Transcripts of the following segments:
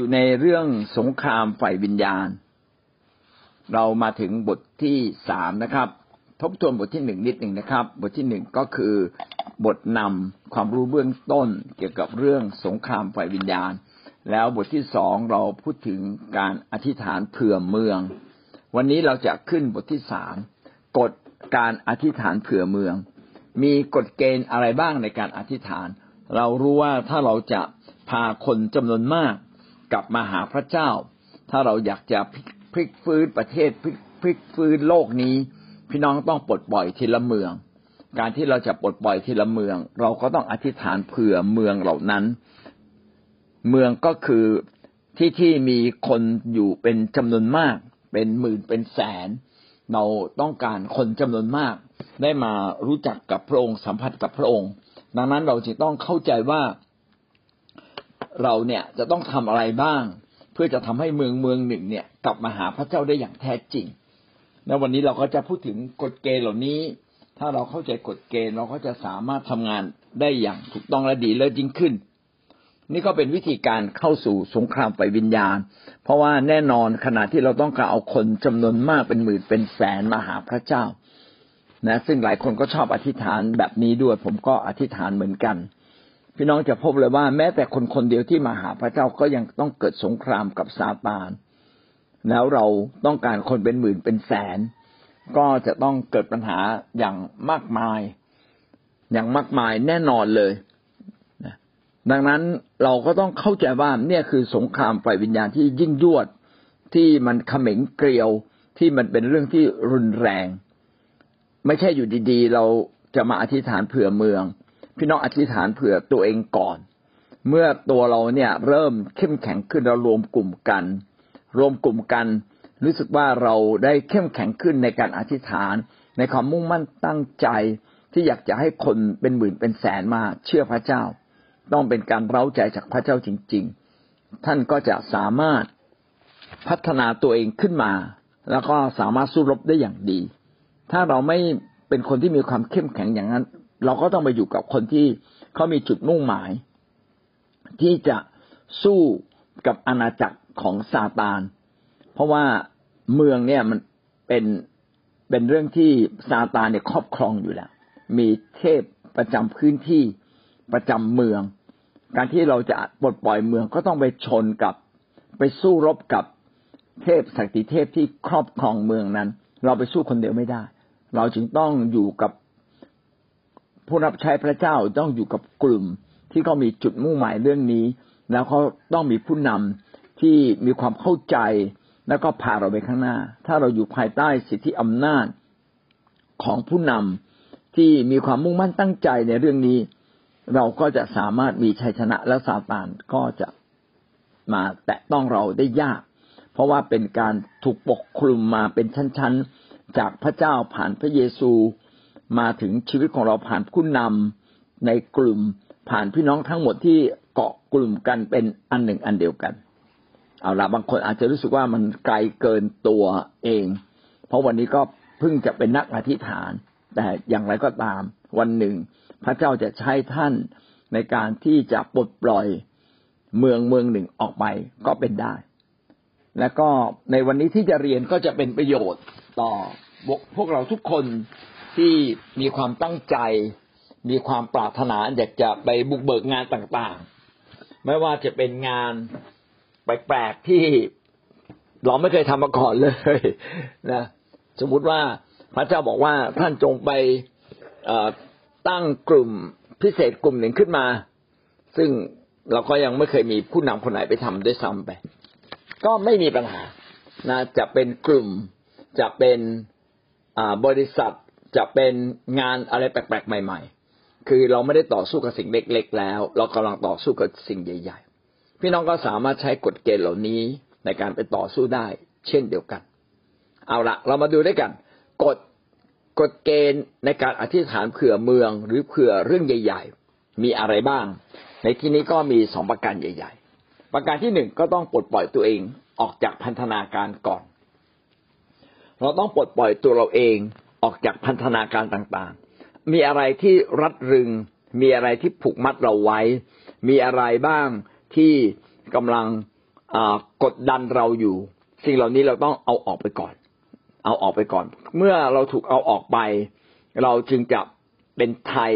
อยู่ในเรื่องสงครามฝ่ายวิญญาณ เรามาถึงบทที่สามนะครับ ทบทวนบทที่หนึ่งนิดหนึ่งนะครับ บทที่หนึ่งก็คือบทนำความรู้เบื้องต้นเกี่ยวกับเรื่องสงครามฝ่ายวิญญาณ แล้วบทที่สองเราพูดถึงการอธิษฐานเผื่อเมือง วันนี้เราจะขึ้นบทที่สามกฎการอธิษฐานเผื่อเมือง มีกฎเกณฑ์อะไรบ้างในการอธิษฐาน เรารู้ว่าถ้าเราจะพาคนจำนวนมาก กลับมาหาพระเจ้า ถ้าเราอยากจะพลิกฟื้นประเทศพลิกพลิกฟื้นโลกนี้ พี่น้องต้องปลดปล่อยทีละเมือง การที่เราจะปลดปล่อยทีละเมือง เราก็ต้องอธิษฐานเผื่อเมืองเหล่านั้น เมืองก็คือที่ที่มีคนอยู่เป็นจำนวนมาก เป็นหมื่นเป็นแสน เราต้องการคนจำนวนมาก ได้มารู้จักกับพระองค์สัมผัสกับพระองค์ ดังนั้นเราจึงต้องเข้าใจว่า เราเนี่ยจะต้องทำอะไรบ้าง เพื่อจะทำให้เมืองเมืองหนึ่งเนี่ย กลับมาหาพระเจ้าได้อย่างแท้จริงและวันนี้เราก็จะพูดถึงกฎเกณฑ์เหล่านี้ ถ้าเราเข้าใจกฎเกณฑ์เราก็จะสามารถทำงานได้อย่างถูกต้องและดีเลิศยิ่งขึ้น นี่ก็เป็นวิธีการเข้าสู่สงครามไฟวิญญาณ เพราะว่าแน่นอนขณะที่เราต้องการเอาคนจำนวนมากเป็นหมื่นเป็นแสนมาหาพระเจ้านะซึ่งหลายคนก็ชอบอธิษฐานแบบนี้ด้วย ผมก็อธิษฐานเหมือนกัน พี่น้องจะพบเลยว่าแม้แต่คนคนเดียวที่มาหาพระเจ้าก็ยังต้องเกิดสงครามกับซาตาน แล้วเราต้องการคนเป็นหมื่นเป็นแสน ก็จะต้องเกิดปัญหาอย่างมากมาย อย่างมากมายแน่นอนเลยดังนั้นเราก็ต้องเข้าใจว่าเนี่ยคือสงครามฝ่ายวิญญาณที่ยิ่งยวดที่มันเขม็งเกลียวที่มันเป็นเรื่องที่รุนแรง ไม่ใช่อยู่ดีๆ เราจะมาอธิษฐานเผื่อเมือง พี่น้องอธิษฐานเผื่อตัวเองก่อน เมื่อตัวเราเนี่ยเริ่มเข้มแข็งขึ้นเรารวมกลุ่มกัน รวมกลุ่มกัน รู้สึกว่าเราได้เข้มแข็งขึ้นในการอธิษฐาน ในความมุ่งมั่นตั้งใจที่อยากจะให้คนเป็นหมื่นเป็นแสนมาเชื่อพระเจ้า ต้องเป็นการเร้าใจจากพระเจ้าจริง ๆ ท่านก็จะสามารถพัฒนาตัวเองขึ้นมา แล้วก็สามารถสู้รบได้อย่างดี ถ้าเราไม่เป็นคนที่มีความเข้มแข็งอย่างนั้น เราก็ต้องไปอยู่กับคนที่เขามีจุดมุ่งหมาย ที่จะสู้กับอาณาจักรของซาตาน เพราะว่าเมืองเนี่ยมันเป็นเป็นเรื่องที่ซาตานเนี่ยครอบครองอยู่แล้ว มีเทพประจำพื้นที่ประจำเมือง การที่เราจะปลดปล่อยเมืองก็ต้องไปชนกับไปสู้รบกับเทพศักดิเทพที่ครอบครองเมืองนั้น เราไปสู้คนเดียวไม่ได้ เราจึงต้องอยู่กับ ผู้รับใช้พระเจ้าต้องอยู่กับกลุ่ม ที่เขามีจุดมุ่งหมายเรื่องนี้ แล้วเขาต้องมีผู้นำที่มีความเข้าใจ แล้วก็พาเราไปข้างหน้า ถ้าเราอยู่ภายใต้สิทธิอำนาจของผู้นำที่มีความมุ่งมั่นตั้งใจในเรื่องนี้ เราก็จะสามารถมีชัยชนะและซาตานก็จะมาแตะต้องเราได้ยาก เพราะว่าเป็นการถูกปกคลุมมาเป็นชั้นๆ จากพระเจ้าผ่านพระเยซู มาถึงชีวิตของเราผ่านผู้นำในกลุ่มผ่านพี่น้องทั้งหมดที่เกาะกลุ่มกันเป็นอันหนึ่งอันเดียวกัน เอาละบางคนอาจจะรู้สึกว่ามันไกลเกินตัวเอง เพราะวันนี้ก็เพิ่งจะเป็นนักอธิษฐาน แต่อย่างไรก็ตาม วันหนึ่ง พระเจ้าจะใช้ท่านในการที่จะปลดปล่อยเมืองเมืองหนึ่งออกไปก็เป็นได้ และก็ในวันนี้ที่จะเรียนก็จะเป็นประโยชน์ต่อพวกเราทุกคน ที่มีความตั้งใจ มีความปรารถนาอยากจะไปบุกเบิกงานต่างๆ ไม่ว่าจะเป็นงานแปลกๆที่เราไม่เคยทำมาก่อนเลยนะสมมุติว่าพระเจ้าบอกว่าท่านจงไปตั้งกลุ่มพิเศษกลุ่มหนึ่งขึ้นมา ซึ่งเราก็ยังไม่เคยมีผู้นำคนไหนไปทำด้วยซ้ำไป ก็ไม่มีปัญหานะจะเป็นกลุ่มจะเป็นบริษัท จะเป็นงานอะไรแปลกๆใหม่ ๆ คือเราไม่ได้ต่อสู้กับสิ่งเล็ก ๆ แล้ว เรากำลังต่อสู้กับสิ่งใหญ่ ๆ พี่น้องก็สามารถใช้กฎเกณฑ์เหล่านี้ในการไปต่อสู้ได้ เช่นเดียวกัน เอาละเรามาดูด้วยกันกฎกฎเกณฑ์ในการอธิษฐานเผื่อเมืองหรือเผื่อเรื่องใหญ่ ๆ มีอะไรบ้าง ในที่นี้ก็มีสองประการใหญ่ ๆ ประการที่หนึ่งก็ต้องปลดปล่อยตัวเองออกจากพันธนาการก่อน เราต้องปลดปล่อยตัวเราเอง ออกจากพันธนาการต่างๆ มีอะไรที่รัดรึง มีอะไรที่ผูกมัดเราไว้ มีอะไรบ้างที่กำลังกดดันเราอยู่ สิ่งเหล่านี้เราต้องเอาออกไปก่อน เอาออกไปก่อน เมื่อเราถูกเอาออกไป เราจึงจะเป็นไทย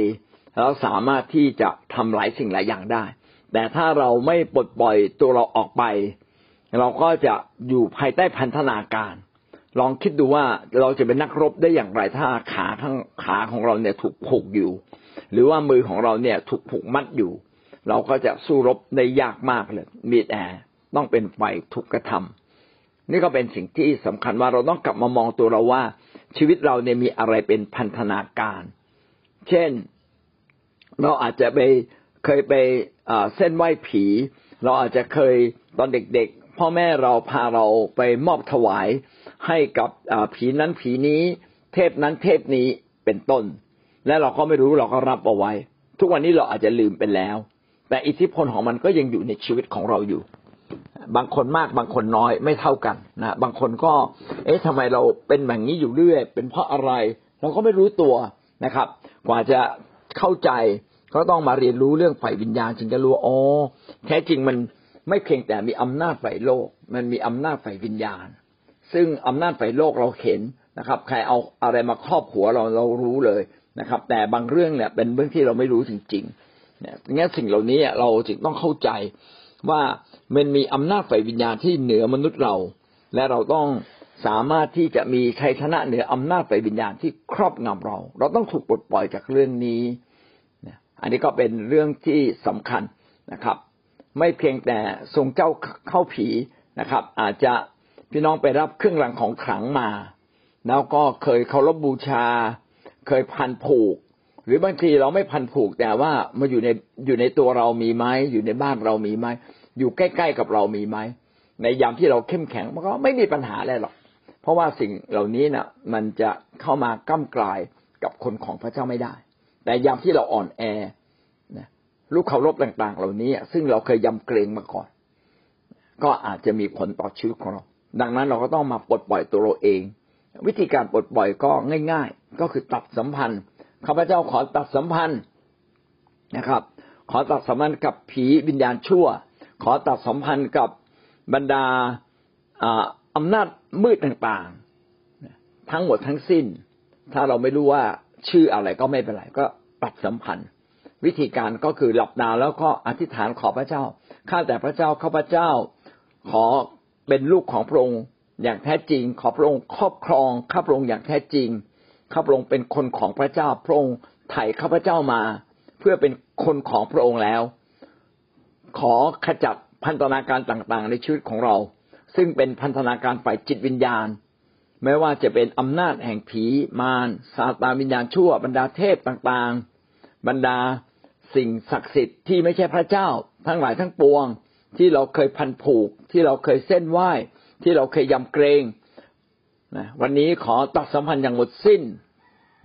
เราสามารถที่จะทำหลายสิ่งหลายอย่างได้ แต่ถ้าเราไม่ปลดปล่อยตัวเราออกไป เราก็จะอยู่ภายใต้พันธนาการ ลองคิดดูว่าเราจะเป็นนักรบได้อย่างไรถ้าขาข้างขาของเราเนี่ยถูกผูกอยู่ หรือว่ามือของเราเนี่ยถูกผูกมัดอยู่ เราก็จะสู้รบได้ยากมากเลยมีแต่ต้องเป็นไฟถูกกระทำนี่ก็เป็นสิ่งที่สำคัญว่าเราต้องกลับมามองตัวเราว่า ชีวิตเราเนี่ยมีอะไรเป็นพันธนาการ เช่น เราอาจจะไปเคยไปเส้นไหว้ผี เราอาจจะเคยตอนเด็ก ๆ พ่อแม่เราพาเราไปมอบถวาย ให้กับผีนั้นผีนี้ เทพนั้นเทพนี้เป็นต้น และเราก็ไม่รู้เราก็รับเอาไว้ ทุกวันนี้เราอาจจะลืมไปแล้ว แต่อิทธิพลของมันก็ยังอยู่ในชีวิตของเราอยู่ บางคนมากบางคนน้อยไม่เท่ากันนะบางคนก็ เอ๊ะทำไมเราเป็นแบบนี้อยู่เรื่อย เป็นเพราะอะไร เราก็ไม่รู้ตัวนะครับ กว่าจะเข้าใจก็ต้องมาเรียนรู้เรื่องฝ่ายวิญญาณจึงจะรู้อ๋อแท้จริงมันไม่เพียงแต่มีอำนาจฝ่ายโลก มันมีอำนาจฝ่ายวิญญาณ ซึ่งอำนาจฝ่ายโลกเราเห็นนะครับ ใครเอาอะไรมาครอบหัวเราเรารู้เลยนะครับ แต่บางเรื่องเนี่ยเป็นเรื่องที่เราไม่รู้จริงๆเนี่ยงั้นสิ่งเหล่านี้เราจึงต้องเข้าใจว่ามันมีอำนาจฝ่ายวิญญาณที่เหนือมนุษย์เรา และเราต้องสามารถที่จะมีชัยชนะเหนืออำนาจฝ่ายวิญญาณที่ครอบงำเรา เราต้องถูกปลดปล่อยจากเรื่องนี้อันนี้ก็เป็นเรื่องที่สำคัญนะครับ ไม่เพียงแต่ทรงเจ้าเข้าผีนะครับ อาจจะ พี่น้องไปรับเครื่องรางของขลังมา แล้วก็เคยเคารพบบูชา เคยพันผูก หรือบางทีเราไม่พันผูกแต่ว่ามาอยู่ในอยู่ในตัวเรามีไหมอยู่ในบ้านเรามีไหมอยู่ใกล้ๆกับเรามีไหมในยามที่เราเข้มแข็งมันก็ไม่มีปัญหาอะไรหรอก เพราะว่าสิ่งเหล่านี้นะ่ะ มันจะเข้ามาก้ากลายกับคนของพระเจ้าไม่ได้ แต่ยามที่เราอ่อนแอนะลูกเคารพต่าง ๆ เหล่านี้ ซึ่งเราเคยยำเกรงมาก่อน ก็อาจจะมีผลต่อชีวิตของเรา ดังนั้นเราก็ต้องมาปลดปล่อยตัวเราเอง วิธีการปลดปล่อยก็ง่าย ๆ ก็คือตัดสัมพันธ์ข้าพเจ้าขอตัดสัมพันธ์นะครับ ขอตัดสัมพันธ์กับผีวิญญาณชั่ว ขอตัดสัมพันธ์กับบรรดาอำนาจมืดต่างๆ ทั้งหมดทั้งสิ้น ถ้าเราไม่รู้ว่าชื่ออะไรก็ไม่เป็นไรก็ตัดสัมพันธ์ วิธีการก็คือหลับตาแล้วก็อธิษฐานขอพระเจ้าข้าแต่พระเจ้าข้าพระเจ้า ขอ เป็นลูกของพระองค์อย่างแท้จริง ขอพระองค์ครอบครองข้าพระองค์อย่างแท้จริงข้าพระองค์เป็นคนของพระเจ้าพระองค์ไถ่ข้าพระเจ้ามา เพื่อเป็นคนของพระองค์แล้ว ขอขจัดพันธนาการต่างๆ ในชีวิตของเรา ซึ่งเป็นพันธนาการฝ่ายจิตวิญญาณ ไม่ว่าจะเป็นอำนาจแห่งผีมารซาตานวิญญาณชั่วบรรดาเทพต่างๆ บรรดาสิ่งศักดิ์สิทธิ์ที่ไม่ใช่พระเจ้า ทั้งหลายทั้งปวง ที่เราเคยพันผูก ที่เราเคยเส้นไหว้ ที่เราเคยยำเกรงนะวันนี้ขอตัดสัมพันธ์อย่างหมดสิ้น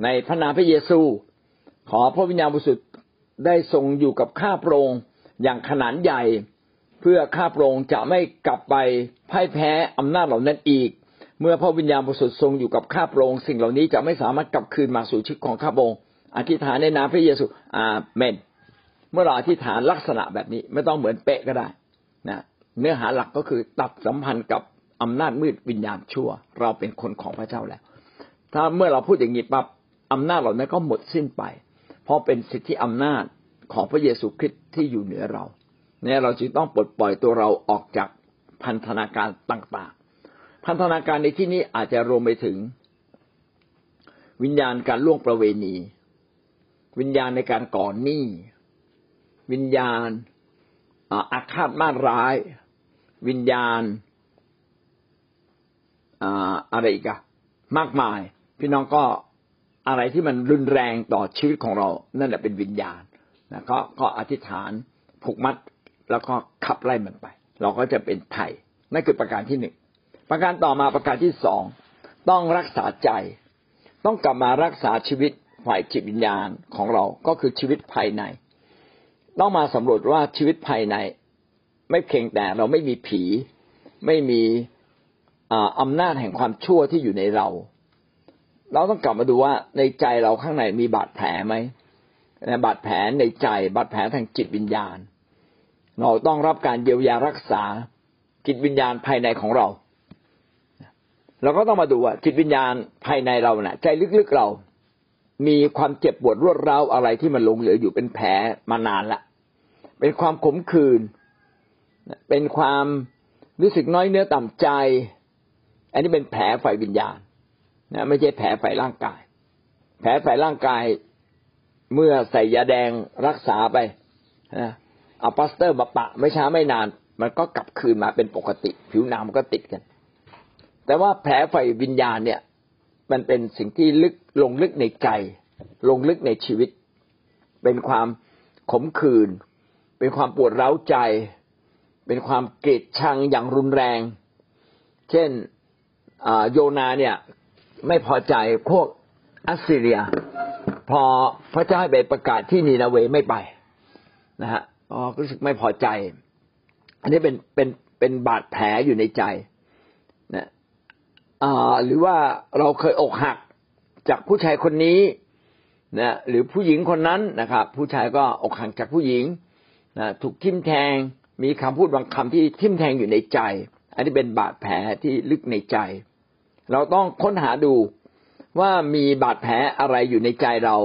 ในพระนามพระเยซู ขอพระวิญญาณบริสุทธิ์ได้ทรงอยู่กับข้าพระองค์อย่างขนาดใหญ่ เพื่อข้าพระองค์จะไม่กลับไปพ่ายแพ้อำนาจเหล่านั้นอีก เมื่อพระวิญญาณบริสุทธิ์ทรงอยู่กับข้าพระองค์สิ่งเหล่านี้จะไม่สามารถกลับคืนมาสู่ชีวิตของข้าพระองค์อธิษฐานในนามพระเยซูอาเมน เมื่อเราอธิษฐานลักษณะแบบนี้ไม่ต้องเหมือนเป๊ะก็ได้ นะเนื้อหาหลักก็คือตัดสัมพันธ์กับอำนาจมืดวิญญาณชั่ว เราเป็นคนของพระเจ้าแล้ว ถ้าเมื่อเราพูดอย่างนี้ปั๊บอำนาจเหล่านั้นก็หมดสิ้นไป เพราะเป็นสิทธิอำนาจของพระเยซูคริสต์ที่อยู่เหนือเรา เนี่ยเราจึงต้องปลดปล่อยตัวเราออกจากพันธนาการต่างๆ พันธนาการในที่นี้อาจจะรวมไปถึง วิญญาณการล่วงประเวณี วิญญาณในการก่อนหนี้ วิญญาณ อาฆาตมาร้าย วิญญาณอะไรอีกอะมากมาย พี่น้องก็อะไรที่มันรุนแรงต่อชีวิตของเรา นั่นแหละเป็นวิญญาณนะก็ก็อธิษฐานผูกมัดแล้วก็ขับไล่มันไป เราก็จะเป็นไทยนั่นคือประการที่หนึ่งประการต่อมาประการที่สองต้องรักษาใจ ต้องกลับมารักษาชีวิตฝ่ายจิตวิญญาณของเราก็คือชีวิตภายใน ต้องมาสำรวจว่าชีวิตภายใน ไม่เพียงแต่เราไม่มีผี ไม่มีอำนาจแห่งความชั่วที่อยู่ในเรา เราต้องกลับมาดูว่าในใจเราข้างในมีบาดแผลไหมบาดแผลในใจบาดแผลทางจิตวิญญาณ เราต้องรับการเยียวยารักษาจิตวิญญาณภายในของเรา เราก็ต้องมาดูว่าจิตวิญญาณภายในเราเนะ่ะ ใจลึกๆเรา มีความเจ็บปวดรวดร้าวอะไรที่มันหลงเหลืออยู่เป็นแผลมานานละ เป็นความขมขื่นเป็นความรู้สึกน้อยเนื้อต่ำใจ อันนี้เป็นแผลฝ่ายวิญญาณนะไม่ใช่แผลฝ่ายร่างกาย แผลฝ่ายร่างกายเมื่อใส่ยาแดงรักษาไปนะเอาพลาสเตอร์มาปะไม่ช้าไม่นาน มันก็กลับคืนมาเป็นปกติ ผิวหนังมันก็ติดกัน แต่ว่าแผลฝ่ายวิญญาณเนี่ย มันเป็นสิ่งที่ลึกลงลึกในใจ ลงลึกในชีวิต เป็นความขมขื่น เป็นความปวดร้าวใจ เป็นความเกลียดชังอย่างรุนแรง เช่นโยนาเนี่ยไม่พอใจพวกอัสซีเรีย พอพระเจ้าให้ไปประกาศที่นีนาเวไม่ไปนะฮะอ๋อรู้สึกไม่พอใจ อันนี้เป็นเป็นเป็นบาดแผลอยู่ในใจนะอ่าหรือว่าเราเคยอกหักจากผู้ชายคนนี้นะหรือผู้หญิงคนนั้นนะครับ ผู้ชายก็อกหักจากผู้หญิง นะถูกทิ่มแทง มีคำพูดบางคำที่ทิ่มแทงอยู่ในใจ อันนี้เป็นบาดแผลที่ลึกในใจ เราต้องค้นหาดูว่ามีบาดแผลอะไรอยู่ในใจเรา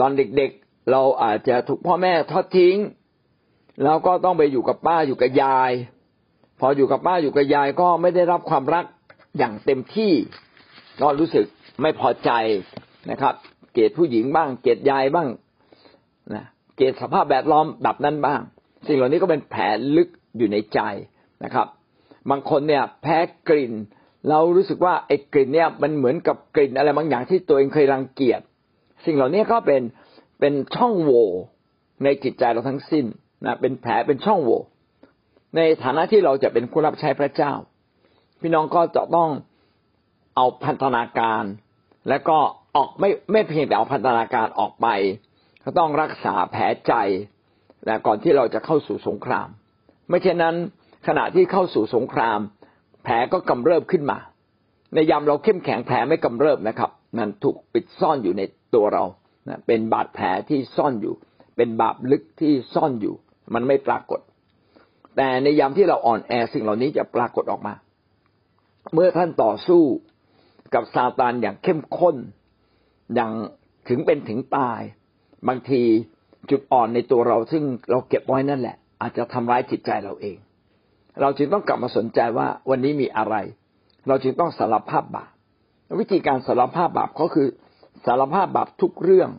ตอนเด็กๆเราอาจจะถูกพ่อแม่ทอดทิ้ง แล้วก็ต้องไปอยู่กับป้าอยู่กับยาย พออยู่กับป้าอยู่กับยายก็ไม่ได้รับความรักอย่างเต็มที่ก็รู้สึกไม่พอใจนะครับ เกลียดผู้หญิงบ้าง เกลียดยายบ้างนะ เกลียดสภาพแวดล้อมแบบนั้นบ้าง สิ่งเหล่านี้ก็เป็นแผลลึกอยู่ในใจนะครับ บางคนเนี่ยแพ้กลิ่น เรารู้สึกว่าไอ้กลิ่นเนี่ยมันเหมือนกับกลิ่นอะไรบางอย่างที่ตัวเองเคยรังเกียจ สิ่งเหล่านี้ก็เป็นเป็นช่องโหว่ในจิตใจเราทั้งสิ้นนะเป็นแผลเป็นช่องโหว่ในฐานะที่เราจะเป็นผู้รับใช้พระเจ้า พี่น้องก็จะต้องเอาพันธนาการ และก็ออกไม่ไม่เพียงแต่เอาพันธนาการออกไป ก็ต้องรักษาแผลใจและก่อนที่เราจะเข้าสู่สงคราม ไม่เช่นนั้นขณะที่เข้าสู่สงคราม แผลก็กำเริบขึ้นมา ในยามเราเข้มแข็งแผลไม่กำเริบนะครับนั่นถูกปิดซ่อนอยู่ในตัวเรานะเป็นบาดแผลที่ซ่อนอยู่ เป็นบาปลึกที่ซ่อนอยู่ มันไม่ปรากฏ แต่ในยามที่เราอ่อนแอสิ่งเหล่านี้จะปรากฏออกมา เมื่อท่านต่อสู้กับซาตานอย่างเข้มข้น อย่างถึงเป็นถึงตาย บางทีจุดอ่อนในตัวเราซึ่งเราเก็บไว้นั่นแหละ อาจจะทำร้ายจิตใจเราเอง เราจึงต้องกลับมาสนใจว่าวันนี้มีอะไร เราจึงต้องสารภาพบาปวิธีการสารภาพบาปก็คือสารภาพบาปทุกเรื่อง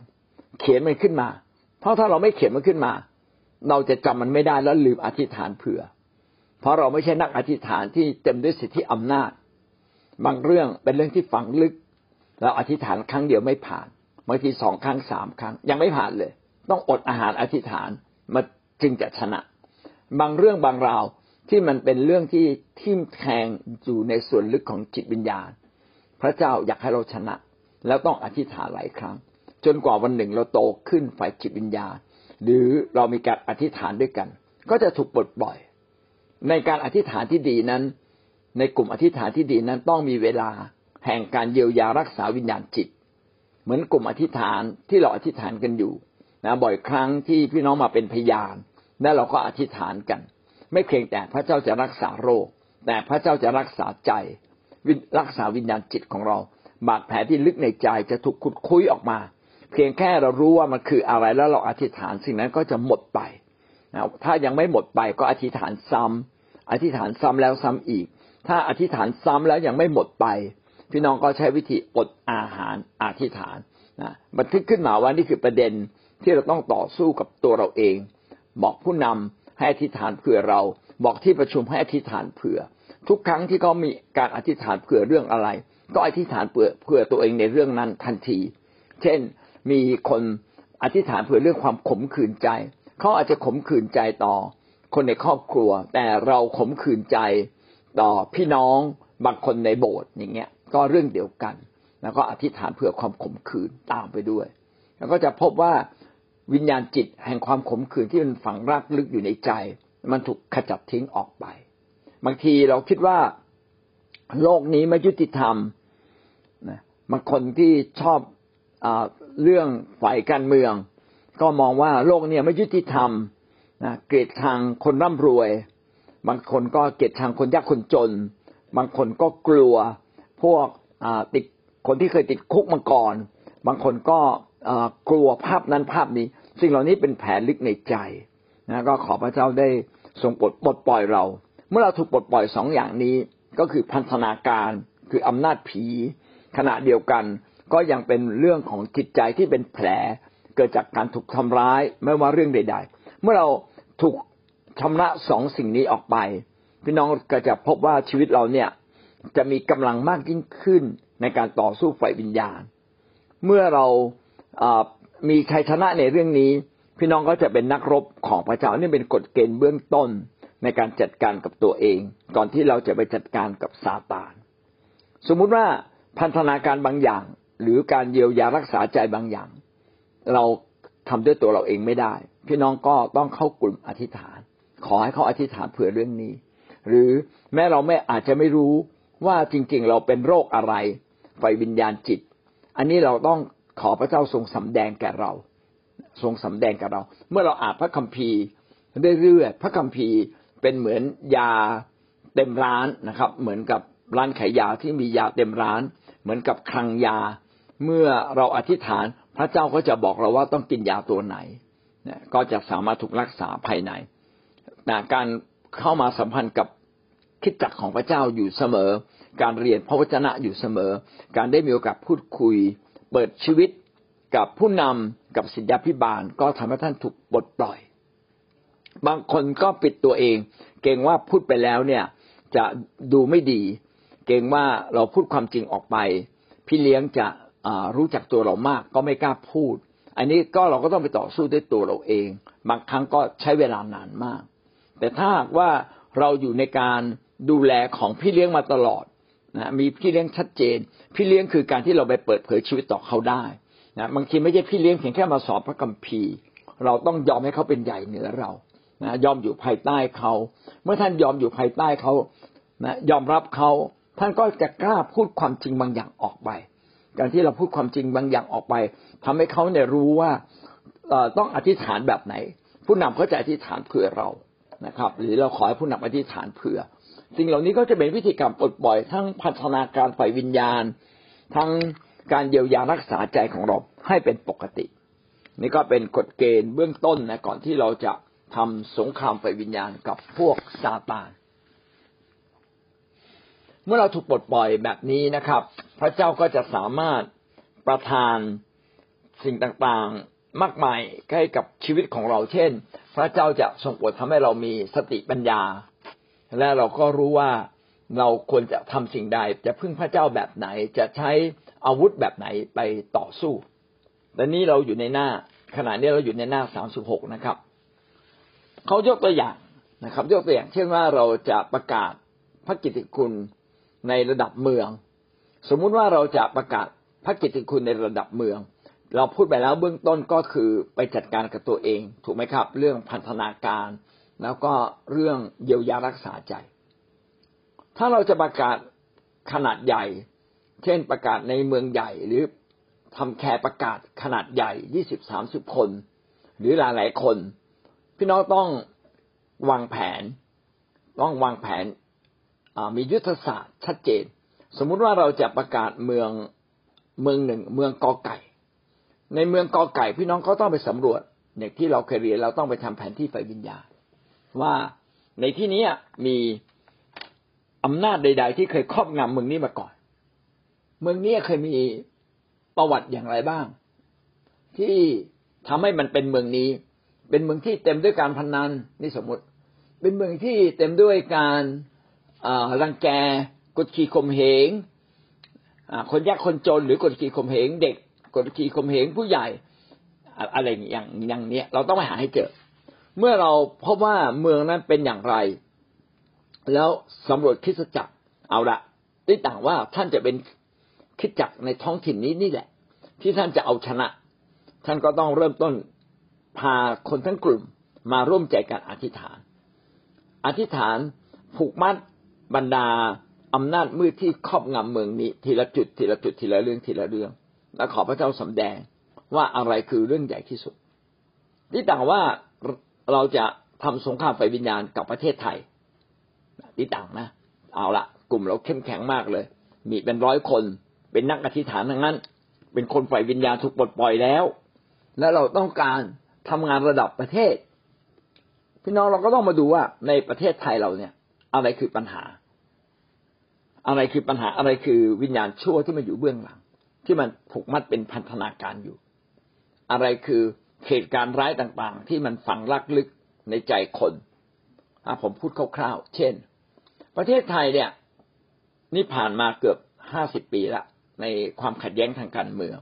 เขียนมันขึ้นมา เพราะถ้าเราไม่เขียนมันขึ้นมา เราจะจำมันไม่ได้แล้วลืมอธิษฐานเผื่อ เพราะเราไม่ใช่นักอธิษฐานที่เต็มด้วยสิทธิอำนาจ บางเรื่องเป็นเรื่องที่ฝังลึกเราอธิษฐานครั้งเดียวไม่ผ่าน บางทีสองครั้งสามครั้ง ยังไม่ผ่านเลย ต้องอดอาหารอธิษฐานมาจึงจะชนะ บางเรื่องบางราวที่มันเป็นเรื่องที่ทิ่มแทงอยู่ในส่วนลึกของจิตวิญญาณ พระเจ้าอยากให้เราชนะ แล้วต้องอธิษฐานหลายครั้ง จนกว่าวันหนึ่งเราโตขึ้นฝ่ายจิตวิญญาณ หรือเรามีการอธิษฐานด้วยกัน ก็จะถูกปลดปล่อย ในการอธิษฐานที่ดีนั้น ในกลุ่มอธิษฐานที่ดีนั้นต้องมีเวลาแห่งการเยียวยารักษาวิญญาณจิต เหมือนกลุ่มอธิษฐานที่เราอธิษฐานกันอยู่นะบ่อยครั้งที่พี่น้องมาเป็นพยานและเราก็อธิษฐานกัน ไม่เพียงแต่พระเจ้าจะรักษาโรค แต่พระเจ้าจะรักษาใจรักษาวิญญาณจิตของเรา บาดแผลที่ลึกในใจจะถูกขุดคุยออกมา เพียงแค่เรารู้ว่ามันคืออะไรแล้วเราอธิษฐานสิ่งนั้นก็จะหมดไปนะถ้ายังไม่หมดไปก็อธิษฐานซ้ำอธิษฐานซ้ำแล้วซ้ำอีก ถ้าอธิษฐานซ้ำแล้วยังไม่หมดไป พี่น้องก็ใช้วิธีอดอาหารอธิษฐานนะบันทึกขึ้นมาว่านี่คือประเด็นที่เราต้องต่อสู้กับตัวเราเอง บอกผู้นำให้อธิษฐานเผื่อเรา บอกที่ประชุมให้อธิษฐานเผื่อ ทุกครั้งที่เขามีการอธิษฐานเผื่อเรื่องอะไร ก็อธิษฐานเผื่อเผื่อตัวเองในเรื่องนั้นทันที เช่นมีคนอธิษฐานเผื่อเรื่องความขมขื่นใจ เขาอาจจะขมขื่นใจต่อ คนในครอบครัว แต่เราขมขื่นใจต่อพี่น้องบางคนในโบสถ์อย่างเงี้ย ก็เรื่องเดียวกัน แล้วก็อธิษฐานเพื่อความขมขื่นตามไปด้วย แล้วก็จะพบว่าวิญญาณจิตแห่งความขมขื่นที่มันฝังรากลึกอยู่ในใจ มันถูกขจัดทิ้งออกไป บางทีเราคิดว่าโลกนี้ไม่ยุติธรรมนะบางคนที่ชอบอเรื่องฝ่ายการเมือง ก็มองว่าโลกนี้ไม่ยุติธรรมนะเกลียดทางคนร่ำรวย บางคนก็เกลียดชังคนยากคนจน บางคนก็กลัว พวกติดคนที่เคยติดคุกมาก่อน บางคนก็กลัวภาพนั้นภาพนี้ สิ่งเหล่านี้เป็นแผลลึกในใจนะก็ขอพระเจ้าได้ทรงปลดปลดปล่อยเรา เมื่อเราถูกปลดปล่อยสองอย่างนี้ก็คือพันธนาการคืออำนาจผี ขณะเดียวกันก็ยังเป็นเรื่องของจิตใจที่เป็นแผล เกิดจากการถูกทำร้ายไม่ว่าเรื่องใด ๆ เมื่อเราถูกชำระสองสิ่งนี้ออกไป พี่น้องก็จะพบว่าชีวิตเราเนี่ย จะมีกำลังมากยิ่งขึ้นในการต่อสู้ฝ่ายวิญญาณ เมื่อเรามีชัยชนะในเรื่องนี้ พี่น้องก็จะเป็นนักรบของพระเจ้านี่เป็นกฎเกณฑ์เบื้องต้นในการจัดการกับตัวเอง ก่อนที่เราจะไปจัดการกับซาตาน สมมุติว่าพันธนาการบางอย่าง หรือการเยียวยารักษาใจบางอย่าง เราทำด้วยตัวเราเองไม่ได้ พี่น้องก็ต้องเข้ากลุ่มอธิษฐาน ขอให้เขาอธิษฐานเผื่อเรื่องนี้ หรือแม้เราไม่อาจจะไม่รู้ ว่าจริงๆ เราเป็นโรคอะไรไฟวิญญาณจิต อันนี้เราต้องขอพระเจ้าทรงสำแดงแก่เรา ทรงสำแดงแก่เรา เมื่อเราอ่านพระคัมภีร์เรื่อยๆพระคัมภีร์เป็นเหมือนยาเต็มร้านนะครับ เหมือนกับร้านขายยาที่มียาเต็มร้าน เหมือนกับคลังยา เมื่อเราอธิษฐานพระเจ้าก็จะบอกเราว่าต้องกินยาตัวไหนก็จะสามารถถูกรักษาภายในการเข้ามาสัมพันธ์กับ คิดจักของพระเจ้าอยู่เสมอ การเรียนพระวจนะอยู่เสมอ การได้มีโอกาสพูดคุย เปิดชีวิตกับผู้นำกับศิษยาพิบาลก็ทำให้ท่านถูกปลดปล่อย บางคนก็ปิดตัวเอง เกรงว่าพูดไปแล้วเนี่ยจะดูไม่ดี เกรงว่าเราพูดความจริงออกไป พี่เลี้ยงจะรู้จักตัวเรามากก็ไม่กล้าพูด อันนี้ก็เราก็ต้องไปต่อสู้ด้วยตัวเราเอง บางครั้งก็ใช้เวลานานมาก แต่ถ้าว่าเราอยู่ในการ ดูแลของพี่เลี้ยงมาตลอดนะมีพี่เลี้ยงชัดเจน พี่เลี้ยงคือการที่เราไปเปิดเผยชีวิตต่อเขาได้นะบางทีไม่ใช่พี่เลี้ยงเพียงแค่มาสอนพระคัมภีร์ เราต้องยอมให้เขาเป็นใหญ่เหนือเรานะยอมอยู่ภายใต้เขา เมื่อท่านยอมอยู่ภายใต้เขานะยอมรับเขาท่านก็จะกล้าพูดความจริงบางอย่างออกไป การที่เราพูดความจริงบางอย่างออกไปทำให้เขาเนี่ยรู้ว่าต้องอธิษฐานแบบไหน ผู้นำเขาจะอธิษฐานเผื่อเรานะครับ หรือเราขอให้ผู้นำอธิษฐานเผื่อ สิ่งเหล่านี้ก็จะเป็นวิธีการปลดปล่อยทั้งพัฒนาการฝ่ายวิญญาณ ทั้งการเยียวยารักษาใจของเราให้เป็นปกติ นี่ก็เป็นกฎเกณฑ์เบื้องต้นนะก่อนที่เราจะทำสงครามฝ่ายวิญญาณกับพวกซาตานเมื่อเราถูกปลดปล่อยแบบนี้นะครับ พระเจ้าก็จะสามารถประทานสิ่งต่างๆมากมายให้กับชีวิตของเราเช่น พระเจ้าจะทรงโปรดทำให้เรามีสติปัญญา และเราก็รู้ว่าเราควรจะทำสิ่งใด จะพึ่งพระเจ้าแบบไหน จะใช้อาวุธแบบไหนไปต่อสู้แต่นี้เราอยู่ในหน้าขณะนี้เราอยู่ในหน้าสามสิบหกนะครับเขายกตัวอย่างนะครับ ยกตัวอย่าง เช่นว่าเราจะประกาศพระกิตติคุณในระดับเมือง สมมุติว่าเราจะประกาศพระกิตติคุณในระดับเมือง เราพูดไปแล้วเบื้องต้นก็คือไปจัดการกับตัวเอง ถูกไหมครับ เรื่องพันธนาการ แล้วก็เรื่องเยียวยารักษาใจ ถ้าเราจะประกาศขนาดใหญ่ เช่นประกาศในเมืองใหญ่หรือทำแคร์ประกาศขนาดใหญ่ยี่สิบสามสิบคน หรือหลายหลายคน พี่น้องต้องวางแผน ต้องวางแผนมียุทธศาสตร์ชัดเจน สมมุติว่าเราจะประกาศเมืองเมืองหนึ่ง เมืองกอไก่ ในเมืองกอไก่ พี่น้องก็ต้องไปสำรวจอย่างที่เราเคยเรียนเราต้องไปทำแผนที่ไฟวิญญาณ ว่าในที่นี้มีอำนาจใด ๆ ที่เคยครอบงำเมืองนี้มาก่อน เมืองนี้เคยมีประวัติอย่างไรบ้าง ที่ทำให้มันเป็นเมืองนี้ เป็นเมืองที่เต็มด้วยการพนนันนี่สมมติ เป็นเมืองที่เต็มด้วยการรังแกกดขี่ข่มเหงคนยากคนจนหรือกดขี่ข่มเหงเด็กกดขี่ข่มเหงผู้ใหญ่อะไรอย่างอย่างเนี้ยเราต้องไปหาให้เจอ เมื่อเราพบว่าเมืองนั้นเป็นอย่างไร แล้วสำรวจคิดจักรเอาละได้ต่างว่าท่านจะเป็นคิดจักรในท้องถิ่นนี้นี่แหละ ที่ท่านจะเอาชนะ ท่านก็ต้องเริ่มต้นพาคนทั้งกลุ่มมาร่วมใจกันอธิษฐาน อธิษฐานผูกมัดบรรดาอำนาจมืดที่ครอบงำเมืองนี้ ทีละจุดทีละจุดทีละเรื่องทีละเรื่อง และขอพระเจ้าสำแดงว่าอะไรคือเรื่องใหญ่ที่สุด ที่ต่างว่า เราจะทำสงครามไฟวิญญาณกับประเทศไทยที่ต่างนะ เอาละกลุ่มเราเข้มแข็งมากเลย มีเป็นร้อยคน เป็นนักอธิษฐานทั้งนั้น เป็นคนฝ่ายวิญญาณถูกปลดปล่อยแล้ว แล้วเราต้องการทำงานระดับประเทศ พี่น้องเราก็ต้องมาดูว่าในประเทศไทยเราเนี่ย อะไรคือปัญหา อะไรคือปัญหาอะไรคือวิญญาณชั่วที่มันอยู่เบื้องหลัง ที่มันผูกมัดเป็นพันธนาการอยู่ อะไรคือ เหตุการณ์ร้ายต่างๆ ที่มันฝังลักลึกในใจคนผมพูดคร่าวๆ เช่น ประเทศไทยเนี่ย นี่ผ่านมาเกือบห้าสิบปีละในความขัดแย้งทางการเมือง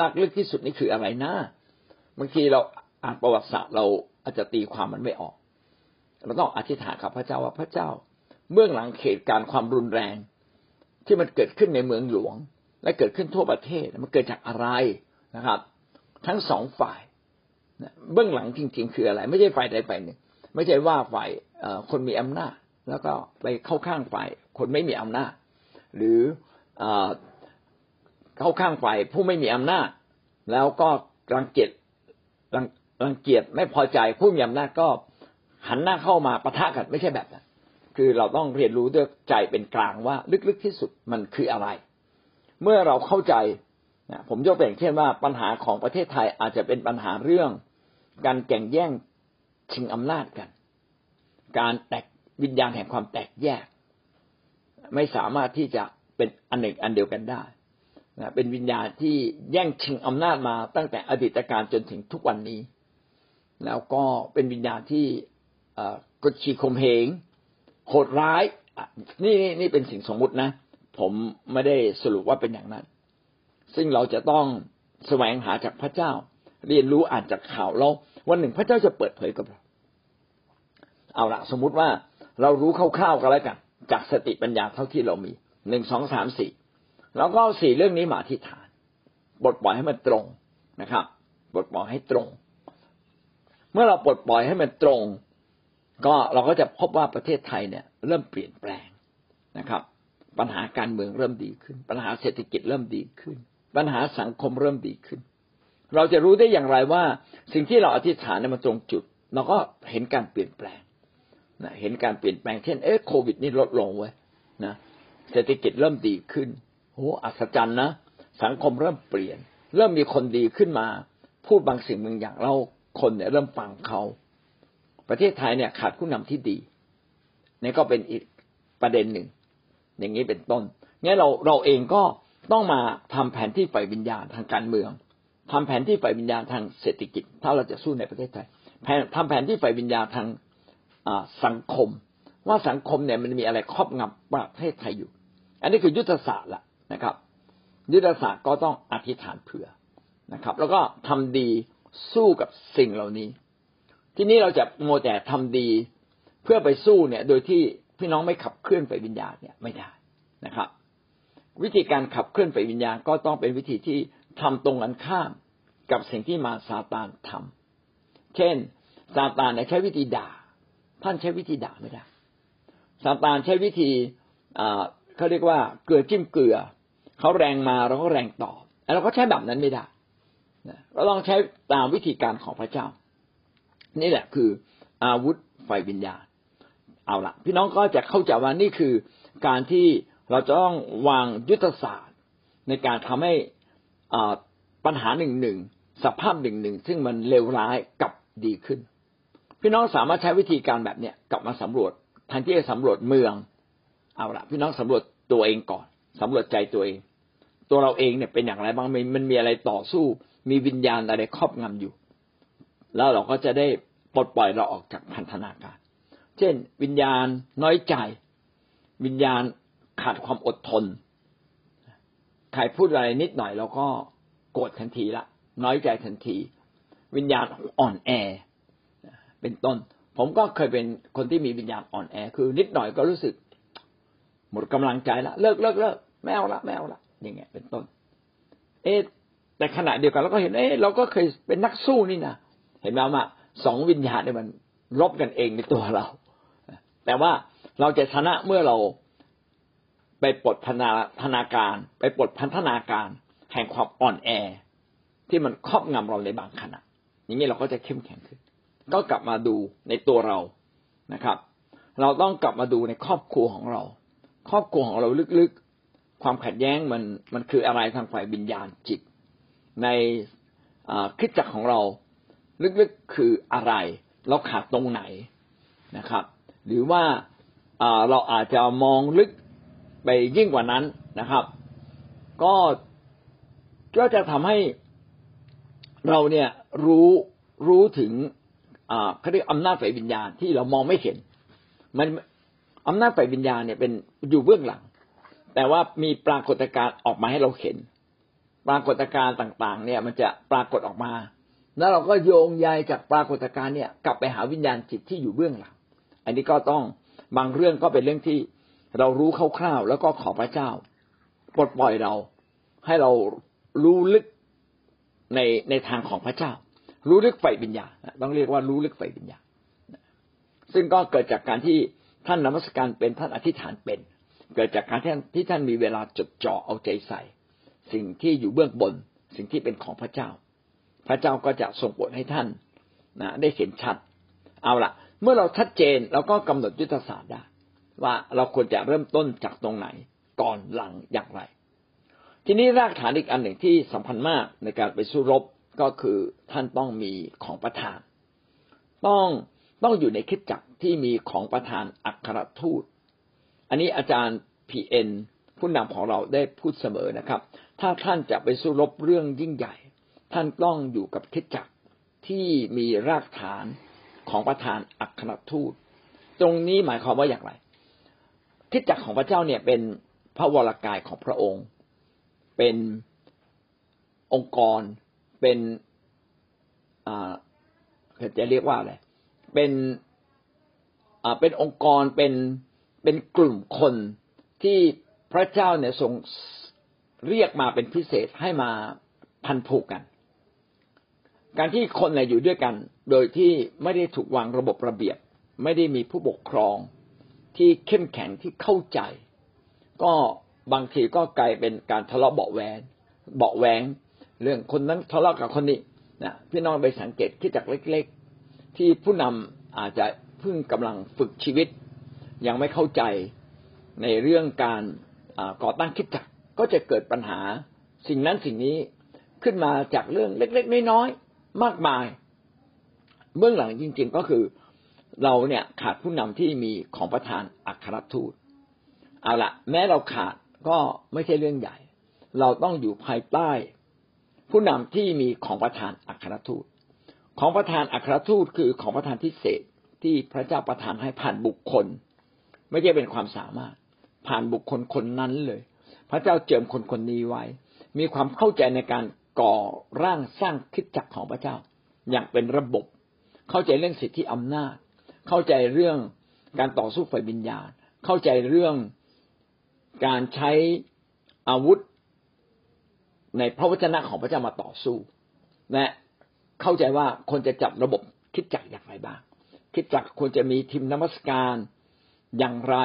ลักลึกที่สุดนี่คืออะไรนะบางทีเราอ่านประวัติศาสตร์เราอาจจะตีความมันไม่ออก เราต้องอธิษฐานกับพระเจ้าว่าพระเจ้า เบื้องหลังเหตุการณ์ความรุนแรง ที่มันเกิดขึ้นในเมืองหลวง และเกิดขึ้นทั่วประเทศมันเกิดจากอะไรนะครับ ทั้งสองฝ่ายเบื้องหลังจริง ๆ คืออะไร ไม่ใช่ฝ่ายใดฝ่ายหนึ่ง ไม่ใช่ว่าฝ่ายคนมีอำนาจ แล้วก็ไปเข้าข้างฝ่าย คนไม่มีอำนาจ หรือเข้าข้างฝ่ายผู้ไม่มีอำนาจ แล้วก็รังเกียจรังเกียจไม่พอใจผู้มีอำนาจก็หันหน้าเข้ามาปะทะกันไม่ใช่แบบนั้นคือเราต้องเรียนรู้ด้วยใจเป็นกลางว่า ลึกๆที่สุดมันคืออะไร เมื่อเราเข้าใจ นะผมยกตัวอย่างเช่นว่าปัญหาของประเทศไทยอาจจะเป็นปัญหาเรื่อง การแข่งแย่งชิงอำนาจกัน การแตกวิญญาณแห่งความแตกแยก ไม่สามารถที่จะเป็นอันหนึ่งอันเดียวกันได้นะเป็นวิญญาณที่แย่งชิงอำนาจมาตั้งแต่อดีตการจนถึงทุกวันนี้ แล้วก็เป็นวิญญาณที่กดขี่ข่มเหงโหดร้ายนี่นี่นี่เป็นสิ่งสมมุตินะ ผมไม่ได้สรุปว่าเป็นอย่างนั้น ซึ่งเราจะต้องแสวงหาจากพระเจ้า เรียนรู้อ่านจากข่าวเราวันหนึ่งพระเจ้าจะเปิดเผยกับเรา เอาละสมมุติว่าเรารู้คร่าวๆกันแล้วกัน จากสติปัญญาเท่าที่เรามีหนึ่งสองสามสี่แล้วก็สี่เรื่องนี้มาที่ฐานบทปล่อยให้มันตรงนะครับบทปล่อยให้ตรง เมื่อเราปลดปล่อยให้มันตรง ก็เราก็จะพบว่าประเทศไทยเนี่ย เริ่มเปลี่ยนแปลงนะครับ ปัญหาการเมืองเริ่มดีขึ้น ปัญหาเศรษฐกิจเริ่มดีขึ้น ปัญหาสังคมเริ่มดีขึ้น เราจะรู้ได้อย่างไรว่า สิ่งที่เราอธิษฐานเนี่ยมันตรงจุด เราก็เห็นการเปลี่ยนแปลงนะเห็นการเปลี่ยนแปลงเช่นเอ๊ะโควิดนี่ลดลงเว้ยนะเศรษฐกิจเริ่มดีขึ้นโอ้อัศจรรย์นะสังคมเริ่มเปลี่ยน เริ่มมีคนดีขึ้นมา พูดบางสิ่งบางอย่างเราคนเนี่ยเริ่มฟังเขาประเทศไทยเนี่ยขาดผู้นำที่ดีนี่ก็เป็นอีกประเด็นหนึ่ง อย่างนี้เป็นต้นงั้นเราเราเองก็ ต้องมาทำแผนที่ฝ่ายวิญญาณทางการเมืองทำแผนที่ฝ่ายวิญญาณทางเศรษฐกิจ ถ้าเราจะสู้ในประเทศไทยทำแผนที่ฝ่ายวิญญาณทางสังคม ว่าสังคมเนี่ยมันมีอะไรครอบงำประเทศไทยอยู่ อันนี้คือยุทธศาสตร์ละนะครับ ยุทธศาสตร์ก็ต้องอธิษฐานเผื่อนะครับ แล้วก็ทำดีสู้กับสิ่งเหล่านี้ ที่นี้เราจะโมแต่ทำดีเพื่อไปสู้เนี่ย โดยที่พี่น้องไม่ขับเคลื่อนไปวิญญาณเนี่ยไม่ได้นะครับ วิธีการขับเคลื่อนไปวิญญาณก็ต้องเป็นวิธีที่ทำตรงกันข้ามกับสิ่งที่มาซาตานทำเช่นซาตานใช้วิธีด่า ท่านใช้วิธีด่าไม่ได้ซาตานใช้วิธีเขาเรียกว่าเกลือจิ้มเกลือเขาแรงมาเราก็แรงตอบเราก็ใช้แบบนั้นไม่ได้เราต้องใช้ตามวิธีการของพระเจ้า นี่แหละคืออาวุธไฟวิญญาณ เอาละพี่น้องก็จะเข้าใจว่านี่คือการที่ เราจะต้องวางยุทธศาสตร์ในการทำให้ปัญหาหนึ่งหนึ่งสภาพหนึ่งหนึ่งซึ่งมันเลวร้ายกลับดีขึ้น พี่น้องสามารถใช้วิธีการแบบเนี้ยกลับมาสำรวจแทนที่จะสำรวจเมืองเอาละพี่น้องสำรวจตัวเองก่อนสำรวจใจตัวเอง ตัวเราเองเนี่ยเป็นอย่างไรบ้างมันมีอะไรต่อสู้ มีวิญญาณอะไรครอบงำอยู่ แล้วเราก็จะได้ปลดปล่อยเราออกจากพันธนาการ เช่น วิญญาณน้อยใจ วิญญาณ ขาดความอดทน ใครพูดอะไรนิดหน่อยเราก็โกรธทันทีละ น้อยใจทันที วิญญาณอ่อนแอ เป็นต้น ผมก็เคยเป็นคนที่มีวิญญาณอ่อนแอ คือ นิดหน่อยก็รู้สึก หมดกำลังใจละเลิกเลิกเลิกแมวละแมวละอย่างเงี้ยเป็นต้น เอ๊แต่ขณะเดียวกันเราก็เห็นเอ๊เราก็เคยเป็นนักสู้นี่นะเห็นไหมว่าสองวิญญาณเนี่ยมันรบกันเองในตัวเรา แต่ว่าเราจะชนะเมื่อเรา ไปปลดพันธนาการ ไปปลดพันธนาการ แห่งความอ่อนแอ ที่มันครอบงำเราในบางขณะ อย่างนี้เราก็จะเข้มแข็งขึ้น ก็กลับมาดูในตัวเรานะครับ เราต้องกลับมาดูในครอบครัวของเรา ครอบครัวของเราลึกๆ ความขัดแย้งมันมันคืออะไรทางฝ่ายวิญญาณจิต ในคริสจักรของเราลึกๆคืออะไร เราขาดตรงไหนนะครับ หรือว่าเราอาจจะมองลึก ไปยิ่งกว่านั้นนะครับ ก็ก็จะทำให้เราเนี่ยรู้รู้ถึงเขาเรียกอำนาจฝ่ายวิญญาณที่เรามองไม่เห็น มันอำนาจฝ่ายวิญญาณเนี่ยเป็นอยู่เบื้องหลัง แต่ว่ามีปรากฏการณ์ออกมาให้เราเห็น ปรากฏการณ์ต่างๆ เนี่ย มันจะปรากฏออกมา แล้วเราก็โยงใยจากปรากฏการณ์เนี่ย กลับไปหาวิญญาณจิตที่อยู่เบื้องหลัง อันนี้ก็ต้องบางเรื่องก็เป็นเรื่องที่ เรารู้คร่าวๆแล้วก็ขอพระเจ้าปลดปล่อยเรา ให้เรารู้ลึกในในทางของพระเจ้า รู้ลึกไฟวิญญาต้องเรียกว่ารู้ลึกไฟวิญญา ซึ่งก็เกิดจากการที่ท่านนมัสการเป็นท่านอธิษฐานเป็น เกิดจากการที่ที่ท่านมีเวลาจดจ่อเอาใจใส่ สิ่งที่อยู่เบื้องบน สิ่งที่เป็นของพระเจ้า พระเจ้าก็จะส่งบทให้ท่านนะได้เห็นชัด เอาละเมื่อเราชัดเจนเราก็กำหนดยุทธศาสตร์ได้ ว่าเราควรจะเริ่มต้นจากตรงไหนก่อนหลังอย่างไร ทีนี้รากฐานอีกอันหนึ่งที่สำคัญมากในการไปสู้รบก็คือท่านต้องมีของประทาน ต้องต้องอยู่ในคิดจักที่มีของประทานอัครทูต อันนี้อาจารย์พีเอ็นผู้นำของเราได้พูดเสมอนะครับ ถ้าท่านจะไปสู้รบเรื่องยิ่งใหญ่ ท่านต้องอยู่กับคิดจักที่มีรากฐานของประทานอัครทูต ตรงนี้หมายความว่าอย่างไร คิดจักของพระเจ้าเนี่ยเป็นพระวรากายของพระองค์ เป็นองค์กร เป็นอ่าจะเรียกว่าอะไร เป็นอ่าเป็นองค์กร เป็น เป็นกลุ่มคนที่พระเจ้าเนี่ยทรงเรียกมาเป็นพิเศษให้มาพันผูกกัน การที่คนเนี่ยอยู่ด้วยกัน โดยที่ไม่ได้ถูกวางระบบระเบียบ ไม่ได้มีผู้ปกครอง ที่เข้มแข็งที่เข้าใจ ก็บางทีก็กลายเป็นการทะเลาะเบาแหวงเบาแหวงเรื่องคนนั้นทะเลาะกับคนนี้นะพี่น้องไปสังเกตที่จากเล็ก ๆ ที่ผู้นำอาจจะเพิ่งกำลังฝึกชีวิต ยังไม่เข้าใจในเรื่องการก่อตั้งคิดจักก็จะเกิดปัญหา สิ่งนั้นสิ่งนี้ขึ้นมาจากเรื่องเล็ก ๆ น้อยๆมากมาย เบื้องหลังจริง ๆ ก็คือ เราเนี่ยขาดผู้นำที่มีของประธานอัครทูตเอาละแม้เราขาดก็ไม่ใช่เรื่องใหญ่ เราต้องอยู่ภายใต้ ผู้นำที่มีของประทานอัครทูต ของประทานอัครทูตคือของประทานพิเศษที่พระเจ้าประทานให้ผ่านบุคคล ไม่ใช่เป็นความสามารถ ผ่านบุคคลคนนั้นเลย พระเจ้าเจิมคนคนนี้ไว้ มีความเข้าใจในการก่อร่างสร้างคิดจักรของพระเจ้า อย่างเป็นระบบ เข้าใจเรื่องสิทธิอำนาจ เข้าใจเรื่องการต่อสู้ฝ่ายวิญญาณ เข้าใจเรื่องการใช้อาวุธในพระวจนะของพระเจ้ามาต่อสู้ และเข้าใจว่าคนจะจับระบบคิดจักอย่างไรบ้าง คิดจักควรจะมีทีมนมัสการอย่างไร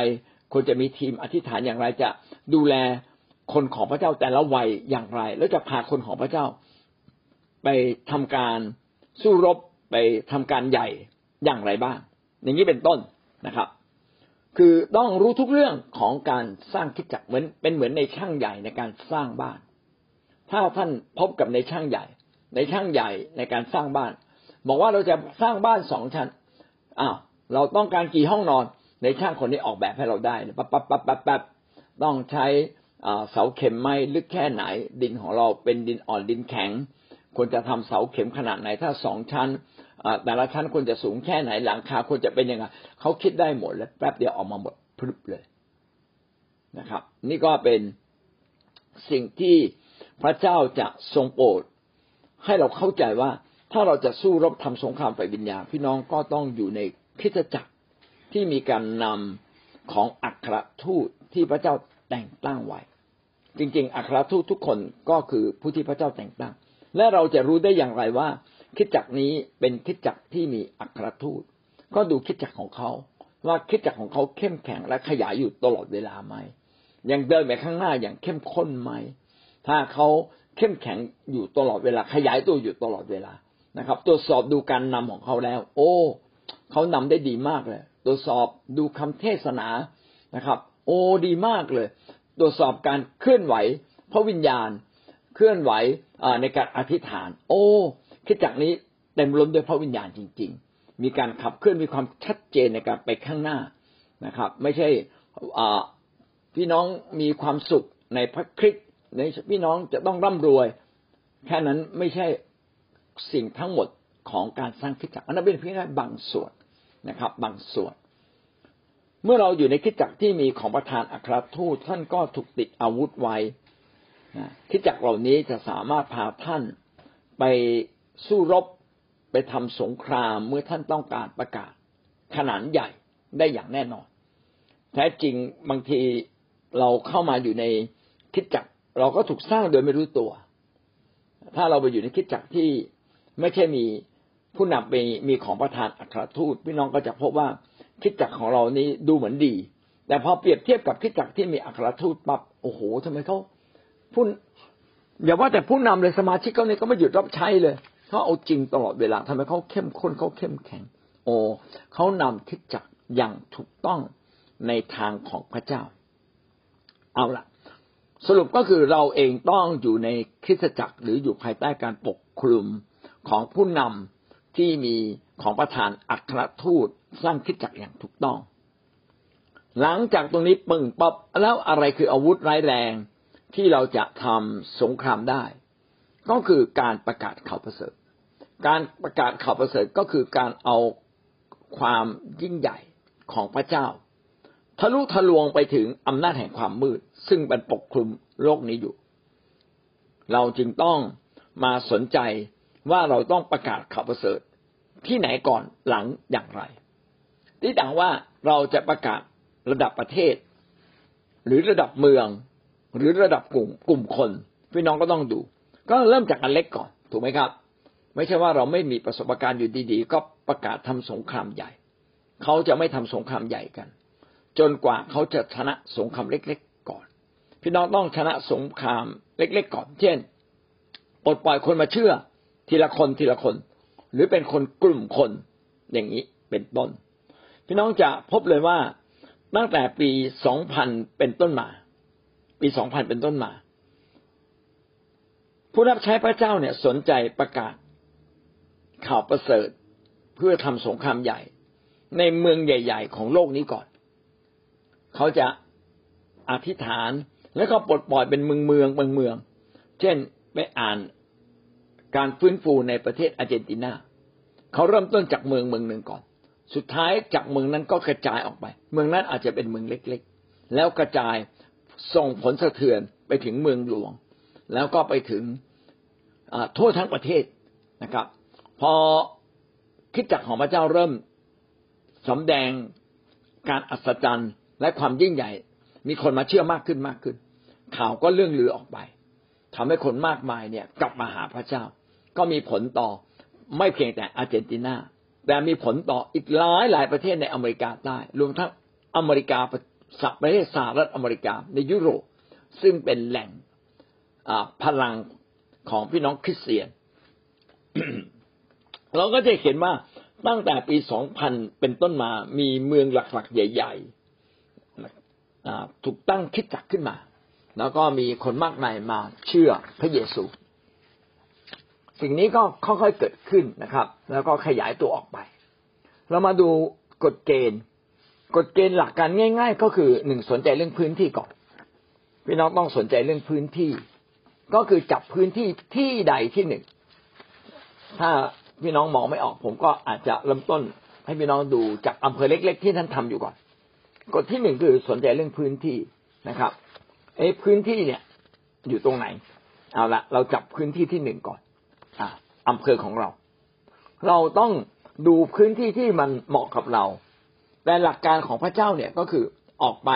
ควรจะมีทีมอธิษฐานอย่างไรจะดูแลคนของพระเจ้าแต่ละวัยอย่างไร แล้วจะพาคนของพระเจ้า ไปทำการสู้รบไปทำการใหญ่อย่างไรบ้าง อย่างนี้เป็นต้นนะครับ คือต้องรู้ทุกเรื่องของการสร้างคิดจักเหมือนเป็นเหมือนในช่างใหญ่ในการสร้างบ้าน ถ้าท่านพบกับในช่างใหญ่ ในช่างใหญ่ในการสร้างบ้าน บอกว่าเราจะสร้างบ้านสองชั้นอ้าวเราต้องการกี่ห้องนอน ในช่างคนนี้ออกแบบให้เราได้ปั๊บปั๊บปั๊บปั๊บปั๊บต้องใช้เสาเข็มไม้ลึกแค่ไหน ดินของเราเป็นดินอ่อนดินแข็งควรจะทำเสาเข็มขนาดไหนถ้าสองชั้น แต่ละชั้นควรจะสูงแค่ไหนหลังคาควรจะเป็นยังไงเขาคิดได้หมดเลยแป๊บเดียวออกมาหมดพรึบเลยนะครับ นี่ก็เป็นสิ่งที่พระเจ้าจะทรงโปรดให้เราเข้าใจว่าถ้าเราจะสู้รบทำสงครามฝ่ายวิญญาณพี่น้องก็ต้องอยู่ในคิดจักรที่มีการนำของอัครทูตที่พระเจ้าแต่งตั้งไว้ จริง ๆ อัครทูตทุกคนก็คือผู้ที่พระเจ้าแต่งตั้ง และเราจะรู้ได้อย่างไรว่า คิดจักนี้เป็นคิดจักที่มีอัครทูต ก็ดูคิดจักของเขาว่าคิดจักของเขาเข้มแข็งและขยายอยู่ตลอดเวลาไหมยังเดินไปข้างหน้าอย่างเข้มข้นไหม ถ้าเขาเข้มแข็งอยู่ตลอดเวลา ขยายตัวอยู่ตลอดเวลานะครับ ตรวจสอบดูการนำของเขาแล้ว โอ้เขานำได้ดีมากเลย ตรวจสอบดูคำเทศนานะครับ โอ้ดีมากเลย ตรวจสอบการเคลื่อนไหวพระวิญญาณ เคลื่อนไหวในการอธิษฐาน โอ้ คิดจากนี้เต็มล้นด้วยพระวิญญาณจริง ๆ มีการขับเคลื่อนมีความชัดเจนในการไปข้างหน้านะครับ ไม่ใช่พี่น้องมีความสุขในพระคริสต์ในพี่น้องจะต้องร่ำรวย แค่นั้นไม่ใช่สิ่งทั้งหมดของการสร้างคิดจักรอันนั้นเป็นเพียงแค่บางส่วนนะครับ บางส่วน เมื่อเราอยู่ในคิดจักรที่มีของประธานอัครทูตท่านก็ถูกติดอาวุธไว้คิดจักรเหล่านี้จะสามารถพาท่านไป สู้รบไปทำสงครามเมื่อท่านต้องการประกาศขนาดใหญ่ได้อย่างแน่นอน แท้จริงบางทีเราเข้ามาอยู่ในคิดจักรเราก็ถูกสร้างโดยไม่รู้ตัว ถ้าเราไปอยู่ในคิดจักรที่ไม่ใช่มีผู้นำไปมีของประธานอัครทูตพี่น้องก็จะพบว่าคิดจักรของเรานี้ดูเหมือนดี แต่พอเปรียบเทียบกับคิดจักรที่มีอัครทูตปั๊บโอ้โหทำไมเขาผู้อย่าว่าแต่ผู้นำเลยสมาชิกเขาเนี่ยก็ไม่หยุดรับใช้เลย เขาเอาจริงตลอดเวลาทำไมเขาเข้มข้นเขาเข้มแข็ง โอ้เขานำคิดจักรอย่างถูกต้องในทางของพระเจ้า เอาละสรุปก็คือเราเองต้องอยู่ในคริสตจักรหรืออยู่ภายใต้การปกคลุมของผู้นำที่มีของประธานอัครทูตสร้างคิดจักรอย่างถูกต้อง หลังจากตรงนี้ปึ่งปับแล้วอะไรคืออาวุธร้ายแรงที่เราจะทำสงครามได้ ก็คือการประกาศข่าวประเสริฐ การประกาศข่าวประเสริฐก็คือการเอาความยิ่งใหญ่ของพระเจ้า ทะลุทะลวงไปถึงอำนาจแห่งความมืด ซึ่งเป็นปกคลุมโลกนี้อยู่ เราจึงต้องมาสนใจว่าเราต้องประกาศข่าวประเสริฐที่ไหนก่อนหลังอย่างไรที่ต่างว่าเราจะประกาศระดับประเทศ หรือระดับเมือง หรือระดับกลุ่มกลุ่มคน พี่น้องก็ต้องดู ก็เริ่มจากอันเล็กก่อนถูกไหมครับ ไม่ใช่ว่าเราไม่มีประสบการณ์อยู่ดีๆ ก็ประกาศทำสงครามใหญ่ เขาจะไม่ทำสงครามใหญ่กัน จนกว่าเขาจะชนะสงครามเล็ก ๆ ก่อน พี่น้องต้องชนะสงครามเล็ก ๆ ก่อน เช่นปลดปล่อยคนมาเชื่อ ทีละคนทีละคน หรือเป็นคนกลุ่มคนอย่างนี้เป็นต้น พี่น้องจะพบเลยว่าตั้งแต่ปีสองพันเป็นต้นมา ปีสองพันเป็นต้นมา ผู้รับใช้พระเจ้าเนี่ยสนใจประกาศ ข่าวประเสริฐเพื่อทำสงครามใหญ่ ในเมืองใหญ่ ๆ ของโลกนี้ก่อน เขาจะอธิษฐานแล้วก็ปลดปล่อยเป็นเมืองเมืองบางเมือง เช่นไปอ่านการฟื้นฟูในประเทศอาร์เจนตินาเขาเริ่มต้นจากเมืองเมืองหนึ่งก่อน สุดท้ายจากเมืองนั้นก็กระจายออกไป เมืองนั้นอาจจะเป็นเมืองเล็ก ๆ แล้วกระจายส่งผลสะเทือนไปถึงเมืองหลวง แล้วก็ไปถึงทั่วทั้งประเทศนะครับ พอคิดจักของพระเจ้าเริ่มสำแดงการอัศจรรย์และความยิ่งใหญ่ มีคนมาเชื่อมากขึ้นมากขึ้น ข่าวก็เรื่องลือออกไปทำให้คนมากมายเนี่ย กลับมาหาพระเจ้า ก็มีผลต่อไม่เพียงแต่อาร์เจนตินาแต่มีผลต่ออีกหลายหลายประเทศในอเมริกาใต้รวมทั้งอเมริกาประเทศสหรัฐอเมริกาในยุโรปซึ่งเป็นแหล่งพลังของพี่น้องคริสเตียน เราก็จะเห็นว่าตั้งแต่ปี 2000 เป็นต้นมามีเมืองหลักๆ ใหญ่ๆถูกตั้งคิดจักขึ้นมา แล้วก็มีคนมากมายมาเชื่อพระเยซู สิ่งนี้ก็ค่อยๆเกิดขึ้นนะครับ แล้วก็ขยายตัวออกไป เรามาดูกฎเกณฑ์ กฎเกณฑ์หลักการง่าย ๆ ก็คือหนึ่งสนใจเรื่องพื้นที่ก่อนพี่น้องต้องสนใจเรื่องพื้นที่ ก็คือจับพื้นที่ที่ใดที่หนึ่งถ้า พี่น้องมองไม่ออก ผมก็อาจจะเริ่มต้น ให้พี่น้องดูจากอำเภอเล็ก ๆ ที่ท่านทำอยู่ก่อนกฎที่หนึ่งคือสนใจเรื่องพื้นที่นะครับเอ้พื้นที่เนี่ยอยู่ตรงไหน เอาละเราจับพื้นที่ที่หนึ่งก่อน อ่าอำเภอของเรา เราต้องดูพื้นที่ที่มันเหมาะกับเรา แต่หลักการของพระเจ้าเนี่ยก็คือออกไป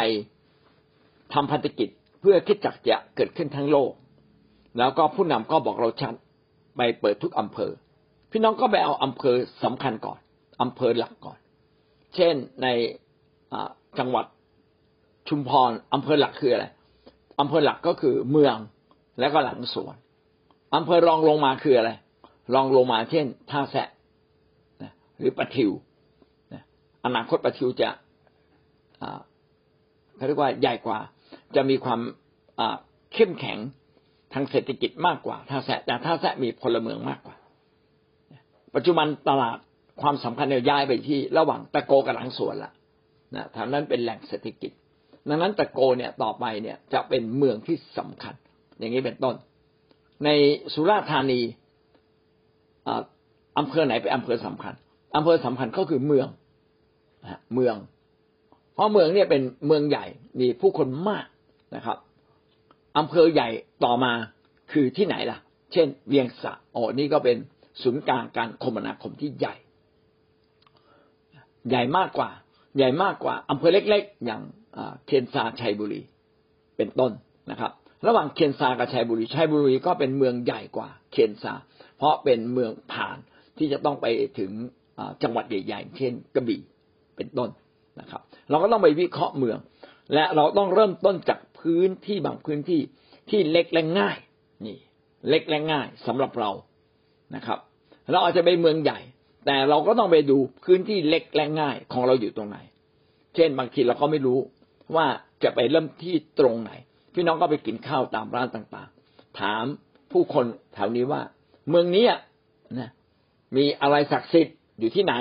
ทำพันธกิจเพื่อคิดจักจะเกิดขึ้นทั้งโลก แล้วก็ผู้นำก็บอกเราชัดไปเปิดทุกอำเภอ พี่น้องก็ไปเอาอำเภอสำคัญก่อนอำเภอหลักก่อน เช่นในจังหวัดชุมพรอำเภอหลักคืออะไรอำเภอหลักก็คือเมืองและก็หลังสวนอำเภอรองลงมาคืออะไร รองลงมาเช่น ท่าแสะหรือปะทิวอนาคตปะทิวจะเขาเรียกว่าใหญ่กว่า จะมีความเข้มแข็งทางเศรษฐกิจมากกว่าท่าแซะแต่ท่าแซะมีพลเมืองมากกว่า ปัจจุบันตลาดความสำคัญเนี่ยย้ายไปที่ระหว่างตะโกกับหลังสวนละนะทางนั้นเป็นแหล่งเศรษฐกิจ ดังนั้นตะโกเนี่ยต่อไปเนี่ยจะเป็นเมืองที่สำคัญ อย่างนี้เป็นต้น ในสุราษฎร์ธานีอำเภอไหนเป็นอำเภอสำคัญอำเภอสำคัญก็คือเมืองเมือง เพราะเมืองเนี่ยเป็นเมืองใหญ่มีผู้คนมากนะครับอำเภอใหญ่ต่อมาคือที่ไหนล่ะ เช่น เวียงสะโอ้นี่ก็เป็น ศูนย์กลางการคมนาคมที่ใหญ่ ใหญ่มากกว่า ใหญ่มากกว่าอำเภอเล็ก ๆ อย่างเคียนซาชัยบุรีเป็นต้นนะครับ ระหว่างเคียนซากับชัยบุรีชัยบุรีก็เป็นเมืองใหญ่กว่าเคียนซาเพราะเป็นเมืองผ่านที่จะต้องไปถึงจังหวัดใหญ่ๆเช่นกระบี่เป็นต้นนะครับ เราก็ต้องไปวิเคราะห์เมือง และเราต้องเริ่มต้นจากพื้นที่บางพื้นที่ที่เล็กและง่ายนี่ เล็กและง่ายสำหรับเรา นะครับ เราอาจจะไปเมืองใหญ่ แต่เราก็ต้องไปดูพื้นที่เล็กและง่ายของเราอยู่ตรงไหน เช่นบางทีเราก็ไม่รู้ว่าจะไปเริ่มที่ตรงไหน พี่น้องก็ไปกินข้าวตามร้านต่างๆ ถามผู้คนแถวนี้ว่า เมืองนี้นะมีอะไรศักดิ์สิทธิ์อยู่ที่ไหน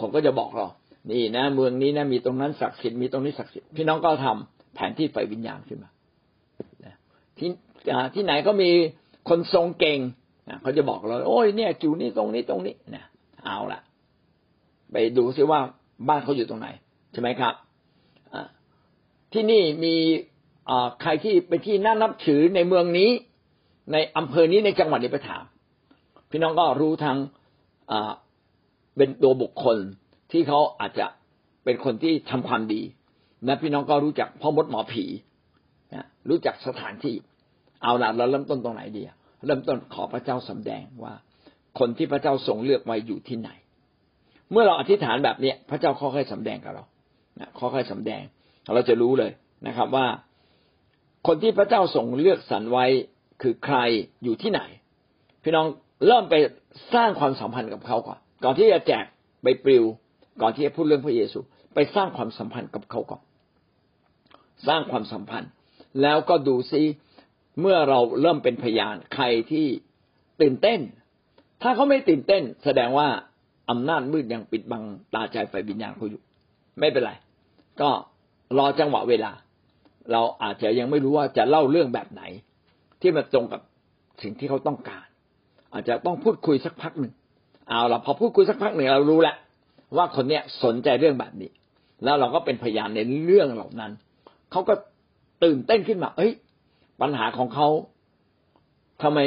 ผมก็จะบอกเรา นี่นะ เมืองนี้นะมีตรงนั้นศักดิ์สิทธิ์มีตรงนี้ศักดิ์สิทธิ์พี่น้องก็ทำแผนที่ไฟวิญญาณขึ้นมาที่ที่ไหนก็มีคนทรงเก่ง เขาจะบอกเรา โอ้ยเนี่ยจูนี่ตรงนี้ตรงนี้นะเอาละไปดูซิว่าบ้านเขาอยู่ตรงไหน ใช่ไหมครับที่นี่มีใครที่เป็นที่น่านับถือในเมืองนี้ ในอำเภอนี้ในจังหวัดนี้ไปถาม พี่น้องก็รู้ทั้งเป็นตัวบุคคลที่เขาอาจจะเป็นคนที่ทำความดีนะพี่น้องก็รู้จักพ่อมดหมอผีนะรู้จักสถานที่ เอาละเราเริ่มต้นตรงไหนดี เริ่มต้นขอพระเจ้าสำแดงว่า คนที่พระเจ้าทรงเลือกไว้อยู่ที่ไหน เมื่อเราอธิษฐานแบบเนี้ยพระเจ้าค่อยๆสำแดงกับเราค่อยๆสำแดง เราจะรู้เลยนะครับ ว่า คนที่พระเจ้าทรงเลือกสรรไว้คือใครอยู่ที่ไหน พี่น้องเริ่มไปสร้างความสัมพันธ์กับเขาก่อนก่อนที่จะแจกใบปลิว ก่อนที่จะพูดเรื่องพระเยซู ไปสร้างความสัมพันธ์กับเขาก่อนสร้างความสัมพันธ์ แล้วก็ดูซิ เมื่อเราเริ่มเป็นพยานใครที่ตื่นเต้น ถ้าเขาไม่ตื่นเต้น แสดงว่าอำนาจมืดยังปิดบังตาใจไฟวิญญาณเขาอยู่ ไม่เป็นไร ก็รอจังหวะเวลา เราอาจจะยังไม่รู้ว่าจะเล่าเรื่องแบบไหน ที่มันตรงกับสิ่งที่เขาต้องการ อาจจะต้องพูดคุยสักพักหนึ่งเอาละพอพูดคุยสักพักหนึ่งเรารู้แล้วว่าคนเนี้ยสนใจเรื่องแบบนี้ แล้วเราก็เป็นพยานในเรื่องเหล่านั้นเขาก็ตื่นเต้นขึ้นมา เอ้ย ปัญหาของเขาทำไม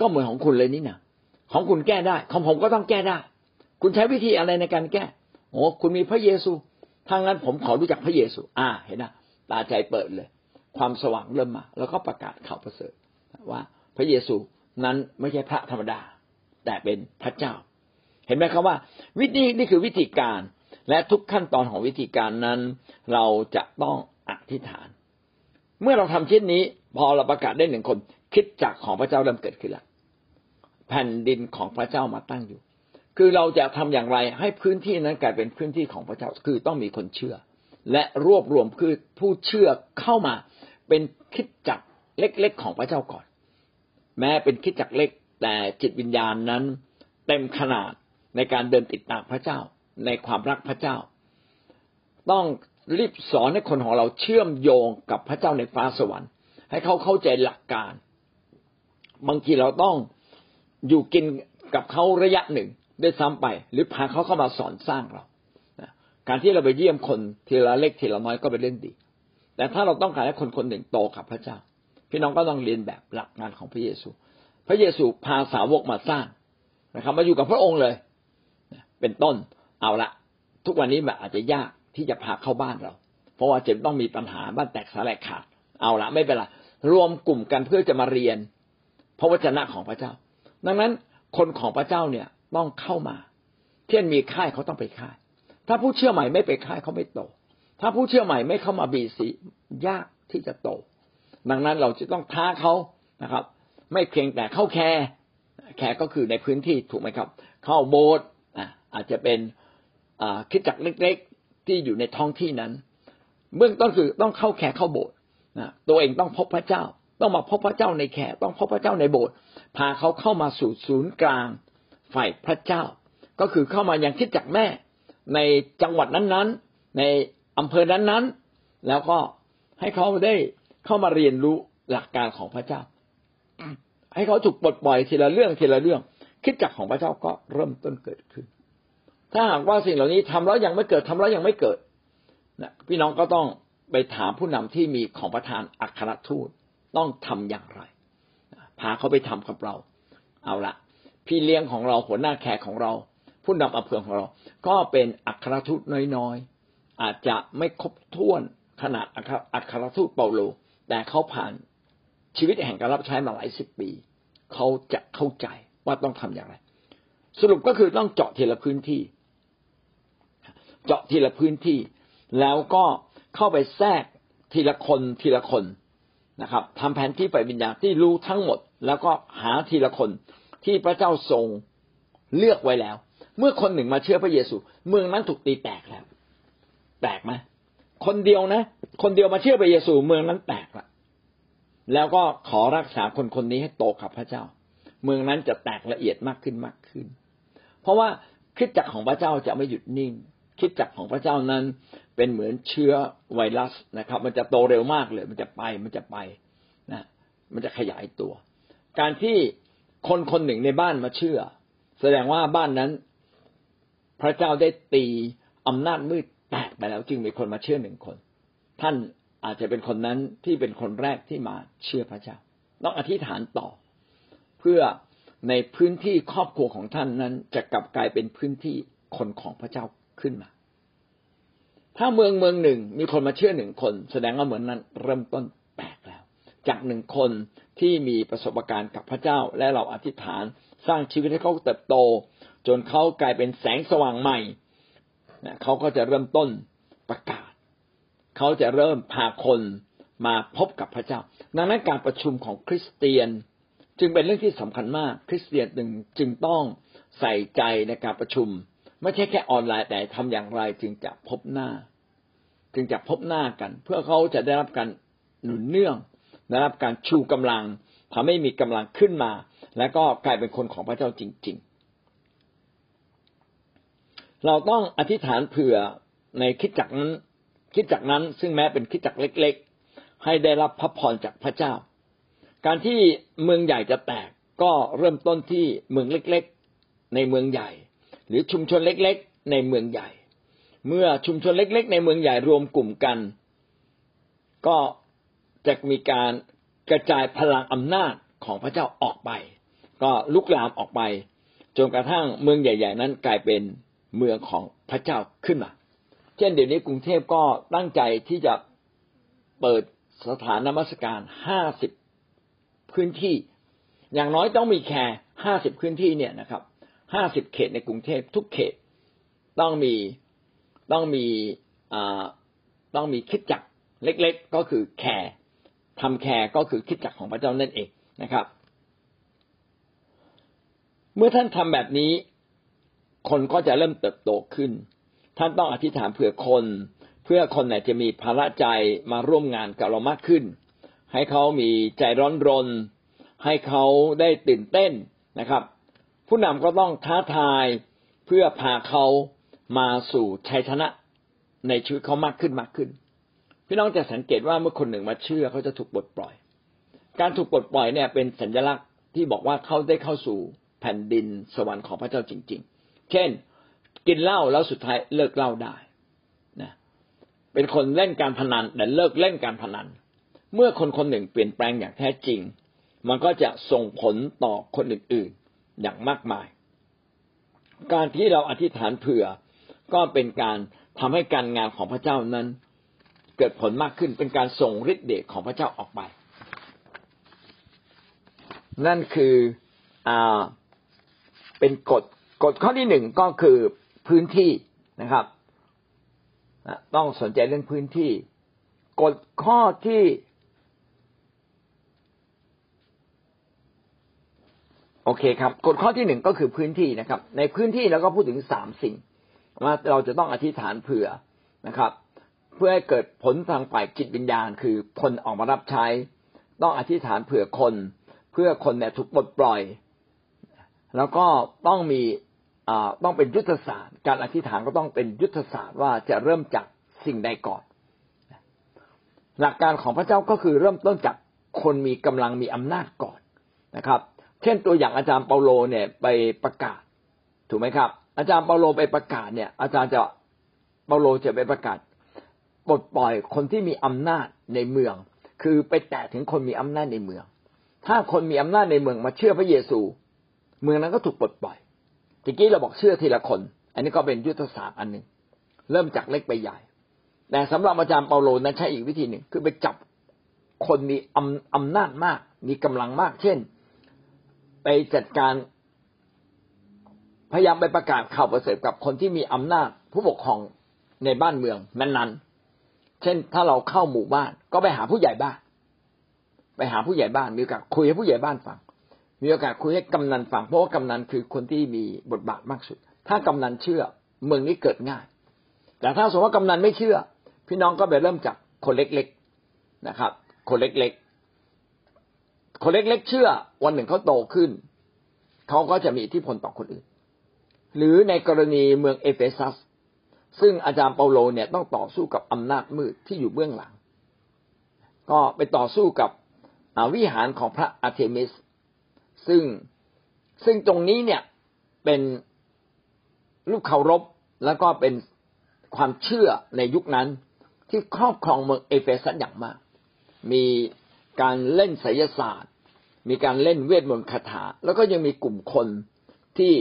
ก็เหมือนของคุณเลยนี่นะของคุณแก้ได้ ของผมก็ต้องแก้ได้ คุณใช้วิธีอะไรในการแก้โอ้คุณมีพระเยซูทางนั้นผมขอรู้จักพระเยซู อ่า เห็นนะตาใจเปิดเลย ความสว่างเริ่มมา แล้วก็ประกาศข่าวประเสริฐว่าพระเยซูนั้นไม่ใช่พระธรรมดา แต่เป็นพระเจ้า เห็นไหมครับว่า วิธีนี่คือวิธีการและทุกขั้นตอนของวิธีการนั้น เราจะต้องอธิษฐาน เมื่อเราทำเช่นนี้ พอเราประกาศได้หนึ่งคน คิดจักของพระเจ้าเริ่มเกิดขึ้นแล้วแผ่นดินของพระเจ้ามาตั้งอยู่ คือเราจะทำอย่างไรให้พื้นที่นั้นกลายเป็นพื้นที่ของพระเจ้าคือต้องมีคนเชื่อ และรวบรวมคือผู้เชื่อเข้ามาเป็นคิดจักเล็กๆของพระเจ้าก่อน แม้เป็นคิดจักเล็ก แต่จิตวิญญาณนั้น เต็มขนาดในการเดินติดตามพระเจ้า ในความรักพระเจ้า ต้อง รีบสอนให้คนของเราเชื่อมโยงกับพระเจ้าในฟ้าสวรรค์ ให้เขาเข้าใจหลักการ บางทีเราต้องอยู่กินกับเขาระยะหนึ่งได้ซ้ำไป หรือพาเขาเข้ามาสอนสร้างเราการที่เราไปเยี่ยมคนทีละเล็กทีละน้อยก็เป็นเรื่องดี แต่ถ้าเราต้องการให้คนคนหนึ่งโตกับพระเจ้า พี่น้องก็ต้องเรียนแบบหลักงานของพระเยซู พระเยซูพาสาวกมาสร้างนะครับ มาอยู่กับพระองค์เลย เป็นต้นเอาละทุกวันนี้แบบอาจจะยาก ที่จะพาเข้าบ้านเรา เพราะว่าจะต้องมีปัญหาบ้านแตกสลายขาดเอาละไม่เป็นไรรวมกลุ่มกันเพื่อจะมาเรียน พระวจนะของพระเจ้า ดังนั้นคนของพระเจ้าเนี่ยต้องเข้ามา เช่นมีค่ายเขาต้องไปค่าย ถ้าผู้เชื่อใหม่ไม่ไปค่ายเขาไม่โต ถ้าผู้เชื่อใหม่ไม่เข้ามาบีสียากที่จะโต ดังนั้นเราจะต้องท้าเขานะครับ ไม่เพียงแต่เข้า care care ก็คือในพื้นที่ถูกไหมครับ เข้าโบสถ์อาจจะเป็นคริสตจักรเล็ก ที่อยู่ในท้องที่นั้น เบื้องต้นคือต้องเข้า care เข้าโบสถ์นะตัวเองต้องพบพระเจ้า ต้องมาพบพระเจ้าในแขกต้องพบพระเจ้าในโบสถ์พาเขาเข้ามาสู่ศูนย์กลางฝ่ายพระเจ้า ก็คือเข้ามาอย่างคิดจักแม่ในจังหวัดนั้นๆ ในอำเภอนั้นๆ แล้วก็ให้เขาได้เข้ามาเรียนรู้หลักการของพระเจ้า ให้เขาถูกปลดปล่อยทีละเรื่องทีละเรื่องคิดจักของพระเจ้าก็เริ่มต้นเกิดขึ้น ถ้าหากว่าสิ่งเหล่านี้ทำแล้วยังไม่เกิดทำแล้วยังไม่เกิดนะพี่น้องก็ต้องไปถามผู้นำที่มีของประธานอัครทูตต้องทำอย่างไร พาเขาไปทำกับเรา เอาละพี่เลี้ยงของเราหัวหน้าแขกของเรา ผู้นำอำเภอของเรา ก็เป็นอัครทูตน้อยๆ อาจจะไม่ครบถ้วนขนาดอัครทูตเปาโล แต่เขาผ่านชีวิตแห่งการรับใช้มาหลายสิบปี เขาจะเข้าใจว่าต้องทำอย่างไร สรุปก็คือต้องเจาะทีละพื้นที่ เจาะทีละพื้นที่ แล้วก็เข้าไปแทรกทีละคนทีละคนนะครับทำแผนที่ฝ่ายวิญญาณที่รู้ทั้งหมด แล้วก็หาทีละคนที่พระเจ้าทรงเลือกไว้แล้ว เมื่อคนหนึ่งมาเชื่อพระเยซู เมืองนั้นถูกตีแตกแล้ว แตกไหมคนเดียวนะ คนเดียวมาเชื่อพระเยซูเมืองนั้นแตกละแล้วก็ขอรักษาคนคนนี้ให้โตกับพระเจ้า เมืองนั้นจะแตกละเอียดมากขึ้นมากขึ้น เพราะว่าคิดจักรของพระเจ้าจะไม่หยุดนิ่ง คิดจักของพระเจ้านั้นเป็นเหมือนเชื้อไวรัสนะครับ มันจะโตเร็วมากเลย มันจะไปมันจะไปนะ มันจะขยายตัว การที่คนคนหนึ่งในบ้านมาเชื่อ แสดงว่าบ้านนั้น พระเจ้าได้ตีอำนาจมืดแตกไปแล้วจึงมีคนมาเชื่อหนึ่งคน ท่านอาจจะเป็นคนนั้นที่เป็นคนแรกที่มาเชื่อพระเจ้าต้องอธิษฐานต่อ เพื่อในพื้นที่ครอบครัวของท่านนั้นจะกลับกลายเป็นพื้นที่คนของพระเจ้า ขึ้นมา ถ้าเมืองเมืองหนึ่งมีคนมาเชื่อหนึ่งคน แสดงว่าเหมือนนั้น เริ่มต้นแตกแล้ว จากหนึ่งคนที่มีประสบการณ์กับพระเจ้าและเราอธิษฐานสร้างชีวิตให้เขาเติบโต จนเขากลายเป็นแสงสว่างใหม่เขาก็จะเริ่มต้นประกาศ เขาจะเริ่มพาคนมาพบกับพระเจ้า ดังนั้นการประชุมของคริสเตียน จึงเป็นเรื่องที่สำคัญมาก คริสเตียนจึงจึงต้องใส่ใจในการประชุม ไม่ใช่แค่ออนไลน์แต่ทำอย่างไรจึงจะพบหน้า จึงจะพบหน้ากัน เพื่อเขาจะได้รับการหนุนเนื่องได้รับการชูกำลังทำให้มีกำลังขึ้นมา และก็กลายเป็นคนของพระเจ้าจริง ๆ เราต้องอธิษฐานเผื่อในคิดจักนั้น คิดจากนั้นซึ่งแม้เป็นคิดจักเล็ก ๆ ให้ได้รับพระพรจากพระเจ้า การที่เมืองใหญ่จะแตกก็เริ่มต้นที่เมืองเล็ก ๆ ในเมืองใหญ่ หรือชุมชนเล็กๆ ในเมืองใหญ่ เมื่อชุมชนเล็ก ๆ ในเมืองใหญ่รวมกลุ่มกัน ก็จะมีการกระจายพลังอำนาจของพระเจ้าออกไป ก็ลุกลามออกไปจนกระทั่งเมืองใหญ่ ๆ นั้นกลายเป็นเมืองของพระเจ้าขึ้นมา เช่นเดี๋ยวนี้กรุงเทพก็ตั้งใจที่จะเปิดสถานนมัสการห้าสิบพื้นที่ อย่างน้อยต้องมีแค่ห้าสิบพื้นที่เนี่ยนะครับ ห้าสิบเขตในกรุงเทพทุกเขต ต้องมีต้องมีต้องมีคิดจักเล็ก ๆ ก็คือแคร์ทำแคร์ก็คือคิดจักของพระเจ้านั่นเองนะครับ เมื่อท่านทำแบบนี้ คนก็จะเริ่มเติบโตขึ้น ท่านต้องอธิษฐานเผื่อคน เพื่อคนไหนจะมีภาระใจมาร่วมงานกับเรามากขึ้น ให้เขามีใจร้อนรน ให้เขาได้ตื่นเต้นนะครับ ผู้นำก็ต้องท้าทายเพื่อพาเขามาสู่ชัยชนะในชีวิตเขามากขึ้นมากขึ้น พี่น้องจะสังเกตว่าเมื่อคนหนึ่งมาเชื่อเขาจะถูกปลดปล่อย การถูกปลดปล่อยเนี่ยเป็นสัญลักษณ์ที่บอกว่าเขาได้เข้าสู่แผ่นดินสวรรค์ของพระเจ้าจริง ๆ เช่น กินเหล้าแล้วสุดท้ายเลิกเหล้าได้นะเป็นคนเล่นการพนันแต่เลิกเล่นการพนัน เมื่อคนคนหนึ่งเปลี่ยนแปลงอย่างแท้จริง มันก็จะส่งผลต่อคนอื่นๆ อย่างมากมาย การที่เราอธิษฐานเผื่อ ก็เป็นการทำให้การงานของพระเจ้านั้น เกิดผลมากขึ้นเป็นการส่งฤทธิ์เดชของพระเจ้าออกไป นั่นคืออ่าเป็นกฎกฎข้อที่หนึ่งก็คือพื้นที่นะครับต้องสนใจเรื่องพื้นที่ กฎข้อที่ โอเคครับกฎข้อที่หนึ่งก็คือพื้นที่นะครับ ในพื้นที่เราก็พูดถึงสามสิ่ง ว่าเราจะต้องอธิษฐานเผื่อนะครับ เพื่อให้เกิดผลทางฝ่ายจิตวิญญาณ คือคนออกมารับใช้ ต้องอธิษฐานเผื่อคน เพื่อคนเนี่ยถูกปลดปล่อย แล้วก็ต้องมีต้องเป็นยุทธศาสตร์ การอธิษฐานก็ต้องเป็นยุทธศาสตร์ว่าจะเริ่มจากสิ่งใดก่อน หลักการของพระเจ้าก็คือเริ่มต้นจากคนมีกำลังมีอำนาจก่อนนะครับ เช่นตัวอย่างอาจารย์เปาโลเนี่ยไปประกาศ ถูกไหมครับ อาจารย์เปาโลไปประกาศเนี่ย อาจารย์จะเปาโลจะไปประกาศปลดปล่อยคนที่มีอำนาจในเมือง คือไปแตะถึงคนมีอำนาจในเมือง ถ้าคนมีอำนาจในเมืองมาเชื่อพระเยซู เมืองนั้นก็ถูกปลดปล่อยทีกี้เราบอกเชื่อทีละคน อันนี้ก็เป็นยุทธศาสตร์อันหนึ่งเริ่มจากเล็กไปใหญ่ แต่สำหรับอาจารย์เปาโลนั้นใช้อีกวิธีหนึ่งคือไปจับคนมีอำอำนาจมาก มีกำลังมาก เช่น ไปจัดการ พยายามไปประกาศข่าวประเสริฐกับคนที่มีอำนาจผู้ปกครองในบ้านเมืองนั้นๆ เช่นถ้าเราเข้าหมู่บ้าน ก็ไปหาผู้ใหญ่บ้าน ไปหาผู้ใหญ่บ้านมีโอกาสคุยให้ผู้ใหญ่บ้านฟัง มีโอกาสคุยให้กำนันฟังเพราะว่ากำนันคือคนที่มีบทบาทมากสุด ถ้ากำนันเชื่อเมืองนี้เกิดง่าย แต่ถ้าสมมติว่ากำนันไม่เชื่อ พี่น้องก็ไปเริ่มจากคนเล็กๆนะครับ คนเล็กๆ คนเล็กๆเชื่อ วันหนึ่งเขาโตขึ้น เขาก็จะมีอิทธิพลต่อคนอื่น หรือในกรณีเมืองเอเฟซัส ซึ่งอาจารย์เปาโลเนี่ยต้องต่อสู้กับอำนาจมืดที่อยู่เบื้องหลัง ก็ไปต่อสู้กับวิหารของพระอาร์เทมิส ซึ่งซึ่งตรงนี้เนี่ยเป็นลูกเคารพแล้วก็เป็นความเชื่อในยุคนั้นที่ครอบครองเมืองเอเฟซัสอย่างมาก มีการเล่นไสยศาสตร์ มีการเล่นเวทมนต์คาถา แล้วก็ยังมีกลุ่มคนที่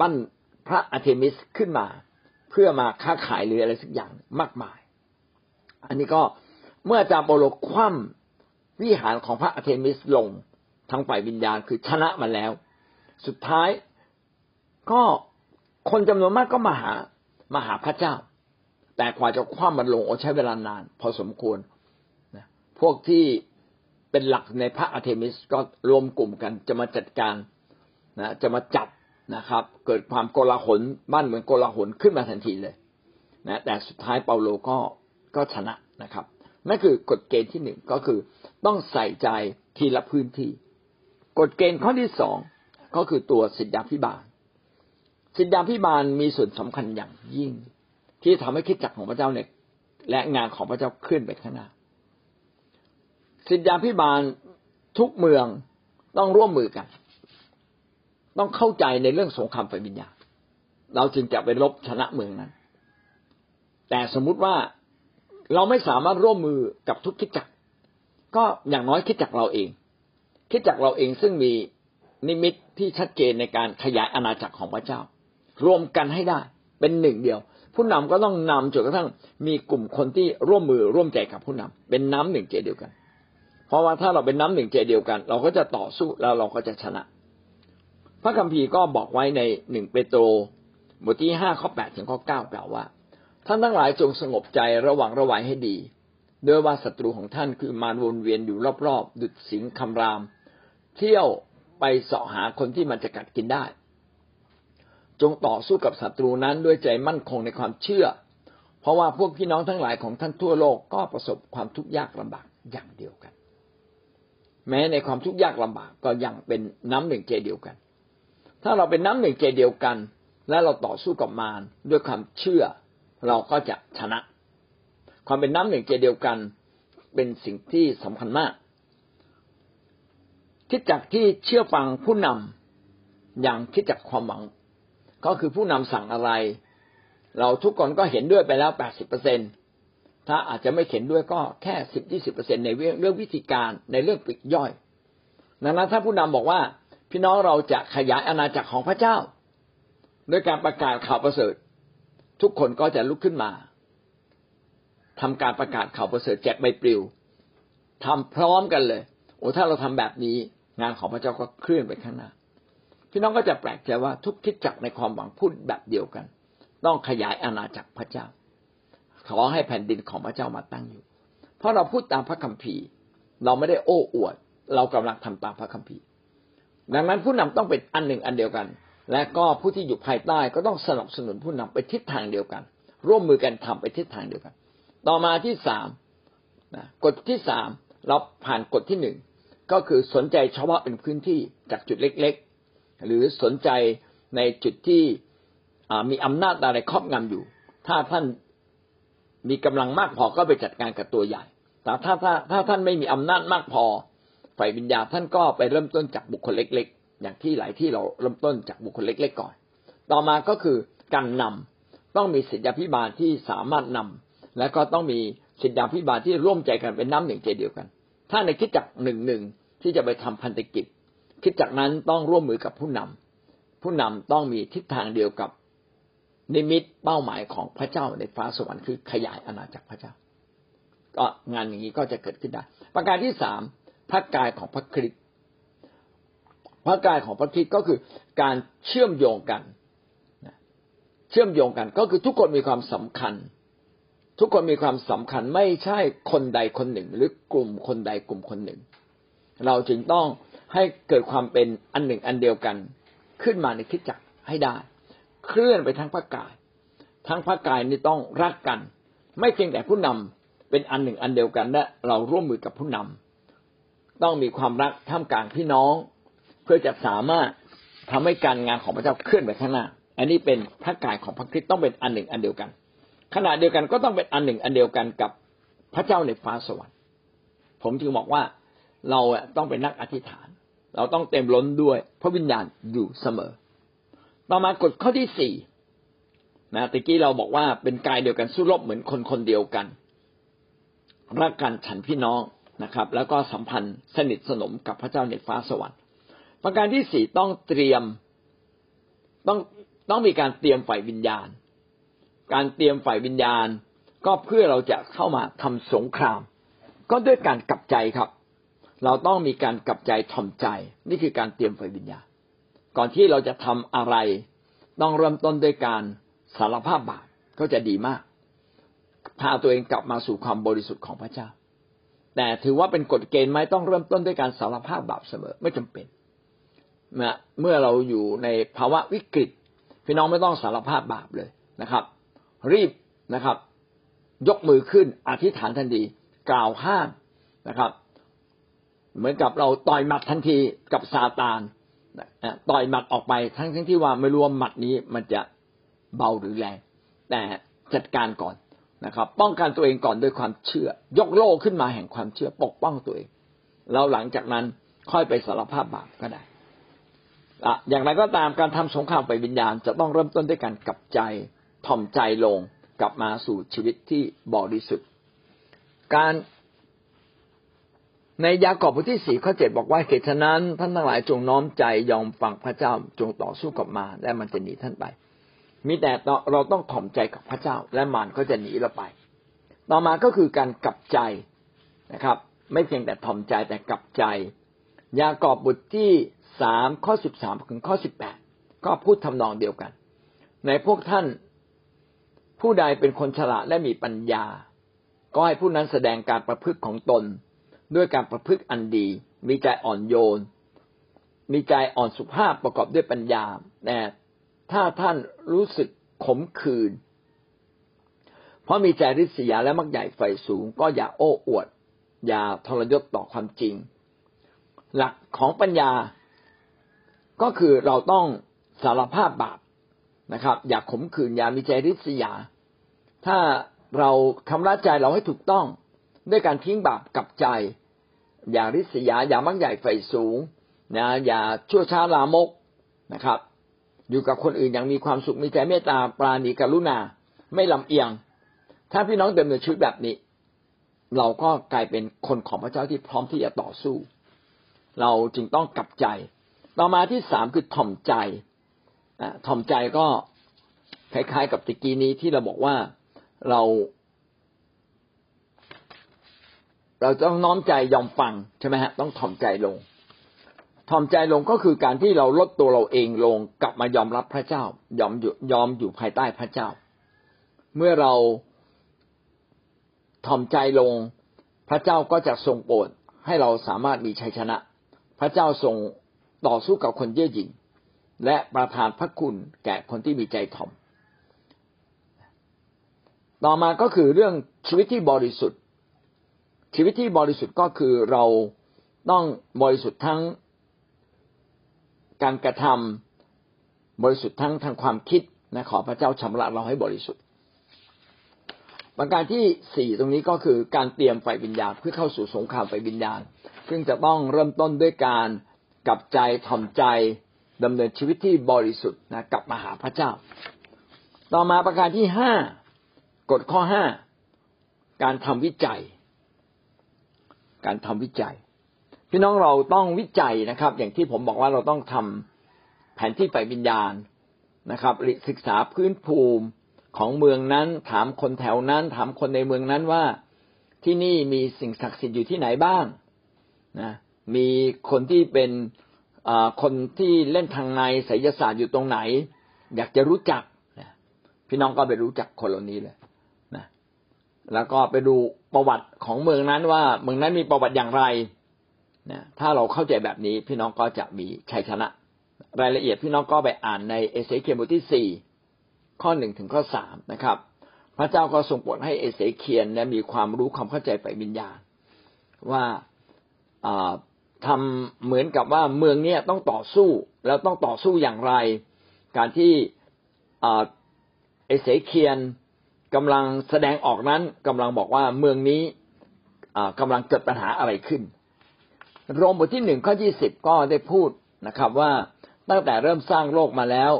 ปั้นพระอาเทมิสขึ้นมา เพื่อมาค้าขายหรืออะไรสักอย่างมากมาย อันนี้ก็เมื่ออาจารย์เปาโลคว่ำวิหารของพระอาเทมิสลงทางฝ่ายวิญญาณคือชนะมาแล้ว สุดท้ายก็คนจำนวนมากก็มาหามาหาพระเจ้า แต่กว่าจะคว่ำมันลงโอใช้เวลานาน พอสมควรพวกที่ เป็นหลักในพระอาเทมิสก็รวมกลุ่มกันจะมาจัดการนะจะมาจับนะครับ เกิดความโกลาหลบ้านเมืองโกลาหลขึ้นมาทันทีเลยนะแต่สุดท้ายเปาโลก็ก็ชนะนะครับนั่นคือกฎเกณฑ์ที่หนึ่งก็คือต้องใส่ใจทีละพื้นที่ กฎเกณฑ์ข้อที่สองก็คือตัวสิทธาพิบาล สิทธาพิบาลมีส่วนสำคัญอย่างยิ่ง ที่ทำให้คิดจักของพระเจ้าเนี่ยและงานของพระเจ้าขึ้นไปข้างหน้า สิทธาพิบาลทุกเมืองต้องร่วมมือกัน ต้องเข้าใจในเรื่องสงครามไฟวิญญาณเราจึงจะไปรบชนะเมืองนั้น แต่สมมุติว่าเราไม่สามารถร่วมมือกับทุกคิดจักร ก็อย่างน้อยคิดจักรเราเอง คิดจักรเราเองซึ่งมีนิมิตที่ชัดเจนในการขยายอาณาจักรของพระเจ้า รวมกันให้ได้เป็นหนึ่งเดียว ผู้นำก็ต้องนำจนกระทั่งมีกลุ่มคนที่ร่วมมือร่วมใจกับผู้นำเป็นน้ำหนึ่งใจเดียวกัน เพราะว่าถ้าเราเป็นน้ำหนึ่งใจเดียวกัน เราก็จะต่อสู้แล้วเราก็จะชนะ พระคัมภีร์ก็บอกไว้ในหนึ่งเปโตรบทที่ห้าข้อแปดถึงข้อเก้ากล่าวว่าท่านทั้งหลายจงสงบใจระวังระวัยให้ดีโดยว่าศัตรูของท่านคือมารวนเวียนอยู่รอบๆดุดสิงคำราม เที่ยวไปเสาะหาคนที่มันจะกัดกินได้ จงต่อสู้กับศัตรูนั้นด้วยใจมั่นคงในความเชื่อ เพราะว่าพวกพี่น้องทั้งหลายของท่านทั่วโลกก็ประสบความทุกข์ยากลำบากอย่างเดียวกัน แม้ในความทุกข์ยากลำบากก็ยังเป็นน้ำหนึ่งใจเดียวกัน ถ้าเราเป็นน้ำหนึ่งใจเดียวกัน และเราต่อสู้กับมารด้วยความเชื่อ เราก็จะชนะ ความเป็นน้ำหนึ่งใจเดียวกัน เป็นสิ่งที่สำคัญมากคิดจากที่เชื่อฟังผู้นำอย่างคิดจากความหวัง ก็คือผู้นำสั่งอะไร เราทุกคนก็เห็นด้วยไปแล้วแปดสิบเปอร์เซ็นต์ ถ้าอาจจะไม่เข็นด้วยก็แค่สิบยี่สิบเปอร์เซ็นในเรื่องวิธีการในเรื่องปิดย่อยดังนั้นถ้าผู้นำบอกว่า พี่น้องเราจะขยายอาณาจักรของพระเจ้าด้วยการประกาศข่าวประเสริฐ ทุกคนก็จะลุกขึ้นมาทำการประกาศข่าวประเสริฐแจกใบปลิวทำพร้อมกันเลย โอ้ถ้าเราทำแบบนี้งานของพระเจ้าก็เคลื่อนไปข้างหน้า พี่น้องก็จะแปลกใจว่าทุกคิดจักในความหวังพูดแบบเดียวกัน ต้องขยายอาณาจักรพระเจ้า ขอให้แผ่นดินของพระเจ้ามาตั้งอยู่ เพราะเราพูดตามพระคัมภีร์ เราไม่ได้โอ้อวด เรากำลังทำตามพระคัมภีร์ ดังนั้นผู้นำต้องเป็นอันหนึ่งอันเดียวกัน และก็ผู้ที่อยู่ภายใต้ก็ต้องสนับสนุนผู้นำไปทิศทางเดียวกัน ร่วมมือกันทำไปทิศทางเดียวกัน ต่อมาที่สามนะกฎที่สามเราผ่านกฎที่หนึ่งก็คือสนใจเฉพาะเป็นพื้นที่จากจุดเล็กๆ หรือสนใจในจุดที่มีอำนาจอะไรครอบงำอยู่ ถ้าท่าน มีกำลังมากพอก็ไปจัดการกับตัวใหญ่ แต่ถ้าถ้าถ้าท่านไม่มีอำนาจมากพอ ฝ่ายวิญญาณท่านก็ไปเริ่มต้นจากบุคคลเล็ก ๆ อย่างที่หลายที่เราเริ่มต้นจากบุคคลเล็ก ๆ ก่อน ต่อมาก็คือการนำต้องมีสิทธิพิบาลที่สามารถนำและก็ต้องมีสิทธิพิบาลที่ร่วมใจกันเป็นน้ำหนึ่งใจเดียวกัน ถ้าในคิดจักหนึ่งหนึ่งที่จะไปทำพันธกิจ คิดจักนั้นต้องร่วมมือกับผู้นำผู้นำต้องมีทิศทางเดียวกับ นิมิตเป้าหมายของพระเจ้าในฟ้าสวรรค์คือขยายอาณาจักรพระเจ้า ก็งานอย่างนี้ก็จะเกิดขึ้นได้ ประการที่สามพระกายของพระคริสต์พระกายของพระคริสต์ก็คือการเชื่อมโยงกันเชื่อมโยงกันก็คือทุกคนมีความสำคัญ ทุกคนมีความสำคัญไม่ใช่คนใดคนหนึ่ง หรือกลุ่มคนใดกลุ่มคนหนึ่ง เราจึงต้องให้เกิดความเป็นอันหนึ่งอันเดียวกันขึ้นมาในคิดจักรให้ได้ เคลื่อนไปทั้งพระกาย ทั้งพระกายนี่ต้องรักกัน ไม่เพียงแต่ผู้นำเป็นอันหนึ่งอันเดียวกันและเราร่วมมือกับผู้นำต้องมีความรักท่ามกลางพี่น้อง เพื่อจะสามารถทำให้การงานของพระเจ้าเคลื่อนไปข้างหน้า อันนี้เป็นพระกายของพระคริสต์ต้องเป็นอันหนึ่งอันเดียวกัน ขณะเดียวกันก็ต้องเป็นอันหนึ่งอันเดียวกันกับพระเจ้าในฟ้าสวรรค์ ผมจึงบอกว่าเราต้องเป็นนักอธิษฐาน เราต้องเต็มล้นด้วยพระวิญญาณอยู่เสมอ ต่อมากฎข้อที่สี่นะตะกี้เราบอกว่าเป็นกายเดียวกันสู้รบเหมือนคนคนเดียวกัน รักกันฉันพี่น้องนะครับ แล้วก็สัมพันธ์สนิทสนมกับพระเจ้าในฟ้าสวรรค์ ประการที่สี่ต้องเตรียมต้องต้องมีการเตรียมฝ่ายวิญญาณ การเตรียมฝ่ายวิญญาณ ก็เพื่อเราจะเข้ามาทำสงคราม ก็ด้วยการกลับใจครับ เราต้องมีการกลับใจถ่อมใจ นี่คือการเตรียมฝ่ายวิญญาณ ก่อนที่เราจะทำอะไร ต้องเริ่มต้นด้วยการสารภาพบาปก็จะดีมาก พาตัวเองกลับมาสู่ความบริสุทธิ์ของพระเจ้า แต่ถือว่าเป็นกฎเกณฑ์ไหมต้องเริ่มต้นด้วยการสารภาพบาปเสมอไม่จำเป็นเมื่อเราอยู่ในภาวะวิกฤต พี่น้องไม่ต้องสารภาพบาปเลยนะครับ รีบนะครับ ยกมือขึ้นอธิษฐานทันทีกล่าวห้ามนะครับ เหมือนกับเราต่อยหมัดทันทีกับซาตาน ต่อยหมัดออกไปทั้งทั้งที่ว่าไม่รู้ว่าหมัดนี้มันจะเบาหรือแรง แต่จัดการก่อนนะครับ ป้องกันตัวเองก่อนด้วยความเชื่อ ยกโล่ขึ้นมาแห่งความเชื่อปกป้องตัวเองแล้วหลังจากนั้นค่อยไปสารภาพบาปก็ได้อะอย่างไรก็ตามการทำสงครามไปวิญญาณ จะต้องเริ่มต้นด้วยการกลับใจถ่อมใจลงกลับมาสู่ชีวิตที่บริสุทธิ์ การ ในยากอบบทที่สี่ข้อเจ็ดบอกว่าเหตุฉะนั้นท่านทั้งหลายจงน้อมใจยอมฟังพระเจ้าจงต่อสู้กับมารและมันจะหนีท่านไป มีแต่เราต้องถ่อมใจกับพระเจ้า และมารก็จะหนีเราไป ต่อมาก็คือการกลับใจนะครับ ไม่เพียงแต่ถ่อมใจแต่กลับใจ ยากอบบทที่สามข้อสิบสามถึงข้อสิบแปดก็พูดทำนองเดียวกัน ในพวกท่านผู้ใดเป็นคนฉลาดและมีปัญญา ก็ให้ผู้นั้นแสดงการประพฤติของตน ด้วยการประพฤติอันดี มีใจอ่อนโยน มีใจอ่อนสุภาพประกอบด้วยปัญญาแต่ถ้าท่านรู้สึกขมขื่นเพราะมีใจริษยาและมักใหญ่ไฟสูง ก็อย่าโอ้อวด อย่าทรยศต่อความจริง หลักของปัญญา ก็คือเราต้องสารภาพบาปนะครับ อย่าขมขื่นอย่ามีใจริษยา ถ้าเราทำร้ายใจเราให้ถูกต้อง ด้วยการทิ้งบาปกับใจ อย่าริษยาอย่ามักใหญ่ไฟสูงนะอย่าชั่วช้าลามกนะครับ อยู่กับคนอื่นอย่างมีความสุขมีใจเมตตาปราณีกรุณา ไม่ลำเอียง ถ้าพี่น้องเดินในชีวิตแบบนี้ เราก็กลายเป็นคนของพระเจ้าที่พร้อมที่จะต่อสู้ เราจึงต้องกลับใจ ต่อมาที่สามคือถ่อมใจถ่อมใจก็คล้ายๆ กับตะกี้นี้ที่เราบอกว่าเรา เราต้องน้อมใจยอมฟังใช่ไหมฮะต้องถ่อมใจลงถ่อมใจลงก็คือการที่เราลดตัวเราเองลงกลับมายอมรับพระเจ้ายอมอยู่ยอมอยู่ภายใต้พระเจ้า เมื่อเราถ่อมใจลง พระเจ้าก็จะทรงโปรดให้เราสามารถมีชัยชนะ พระเจ้าทรงต่อสู้กับคนเย่อหยิ่งและประทานพระคุณแก่คนที่มีใจถ่อม ต่อมาก็คือเรื่องชีวิตที่บริสุทธิ์ ชีวิตที่บริสุทธิ์ก็คือเราต้องบริสุทธิ์ทั้งการกระทำบริสุทธิ์ทั้งทางความคิดนะขอพระเจ้าชำระเราให้บริสุทธิ์ ประการที่สี่ตรงนี้ก็คือการเตรียมไฟวิญญาณเพื่อเข้าสู่สงครามไฟวิญญาณ ซึ่งจะต้องเริ่มต้นด้วยการกลับใจถ่อมใจดำเนินชีวิตที่บริสุทธิ์นะกลับมาหาพระเจ้า ต่อมาประการที่ห้ากฎข้อห้าการทำวิจัย การทำวิจัย พี่น้องเราต้องวิจัยนะครับ อย่างที่ผมบอกว่าเราต้องทำแผนที่ไฟวิญญาณนะครับศึกษาพื้นภูมิของเมืองนั้น ถามคนแถวนั้น ถามคนในเมืองนั้นว่าที่นี่มีสิ่งศักดิ์สิทธิ์อยู่ที่ไหนบ้างนะมีคนที่เป็นคนที่เล่นทางในไสยศาสตร์อยู่ตรงไหน อยากจะรู้จักพี่น้องก็ไปรู้จักคนเหล่านี้เลย แล้วก็ไปดูประวัติของเมืองนั้นว่าเมืองนั้นมีประวัติอย่างไรนะถ้าเราเข้าใจแบบนี้พี่น้องก็จะมีชัยชนะ รายละเอียดพี่น้องก็ไปอ่านในเอเสเคียบทที่สี่ข้อหนึ่งถึงข้อสามนะครับ พระเจ้าก็ทรงโปรดให้เอเสเคียนและมีความรู้ความเข้าใจไปวิญญาณ ว่าทำเหมือนกับว่าเมืองเนี้ยต้องต่อสู้แล้วต้องต่อสู้อย่างไร การที่เอเสเคียน กำลังแสดงออกนั้นกำลังบอกว่าเมืองนี้กำลังเกิดปัญหาอะไรขึ้น โรมบทที่หนึ่งข้อยี่สิบก็ได้พูดนะครับ ว่าตั้งแต่เริ่มสร้างโลกมาแล้ว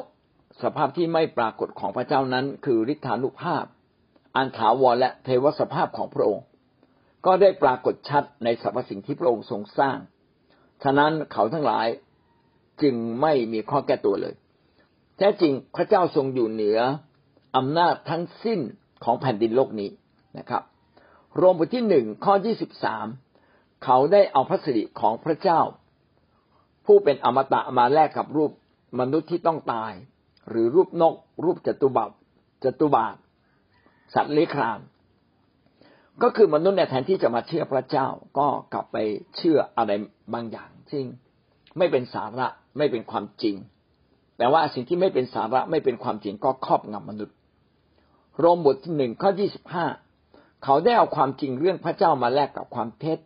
สภาพที่ไม่ปรากฏของพระเจ้านั้น คือฤทธานุภาพ อันถาวรและเทวสภาพของพระองค์ ก็ได้ปรากฏชัดในสรรพสิ่งที่พระองค์ทรงสร้าง ฉะนั้นเขาทั้งหลายจึงไม่มีข้อแก้ตัวเลย แท้จริงพระเจ้าทรงอยู่เหนืออำนาจทั้งสิ้น ของแผ่นดินโลกนี้นะครับโรมบทที่หนึ่งข้อยี่สิบสามเขาได้เอาพระสิริของพระเจ้า ผู้เป็นอมตะมาแลกกับรูปมนุษย์ที่ต้องตาย หรือรูปนก รูปจตุบับจตุบาทสัตว์เลื้อยคลานก็คือมนุษย์เนี่ยแทนที่จะมาเชื่อพระเจ้าก็กลับไปเชื่ออะไรบางอย่างซึ่งไม่เป็นสาระไม่เป็นความจริง แต่ว่าสิ่งที่ไม่เป็นสาระไม่เป็นความจริงก็ครอบงำมนุษย์ โรมบทหนึ่งข้อยี่สิบห้าเขาได้เอาความจริงเรื่องพระเจ้ามาแลกกับความเท็จ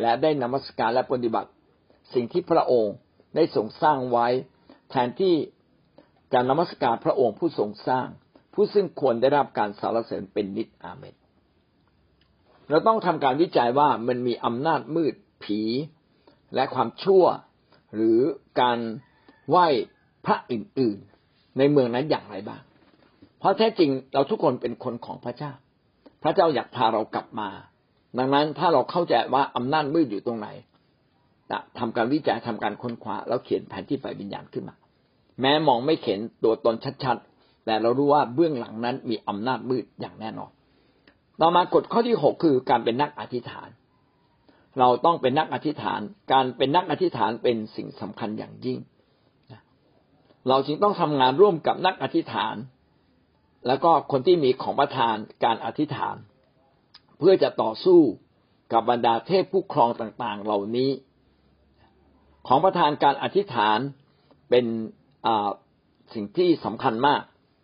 และได้นมัสการและปฏิบัติ สิ่งที่พระองค์ได้ทรงสร้างไว้ แทนที่จะนมัสการพระองค์ผู้ทรงสร้าง ผู้ซึ่งควรได้รับการสารเสริญเป็นนิจอาเมนเราต้องทำการวิจัยว่ามันมีอำนาจมืดผี และความชั่ว หรือการไหว้พระอื่นๆ ในเมืองนั้นอย่างไรบ้าง เพราะแท้จริงเราทุกคนเป็นคนของพระเจ้า พระเจ้าอยากพาเรากลับมา ดังนั้นถ้าเราเข้าใจว่าอำนาจมืดอยู่ตรงไหนทำการวิจัยทำการค้นคว้าแล้วเขียนแผนที่ไฟวิญญาณขึ้นมา แม้มองไม่เห็นตัวตนชัดๆ แต่เรารู้ว่าเบื้องหลังนั้นมีอำนาจมืดอย่างแน่นอน ต่อมากฎข้อที่หกคือการเป็นนักอธิษฐาน เราต้องเป็นนักอธิษฐาน การเป็นนักอธิษฐานเป็นสิ่งสำคัญอย่างยิ่ง เราจึงต้องทำงานร่วมกับนักอธิษฐาน แล้วก็คนที่มีของประทานการอธิษฐาน เพื่อจะต่อสู้กับบรรดาเทพผู้ครองต่างๆ เหล่านี้ ของประทานการอธิษฐานเป็นสิ่งที่สำคัญมาก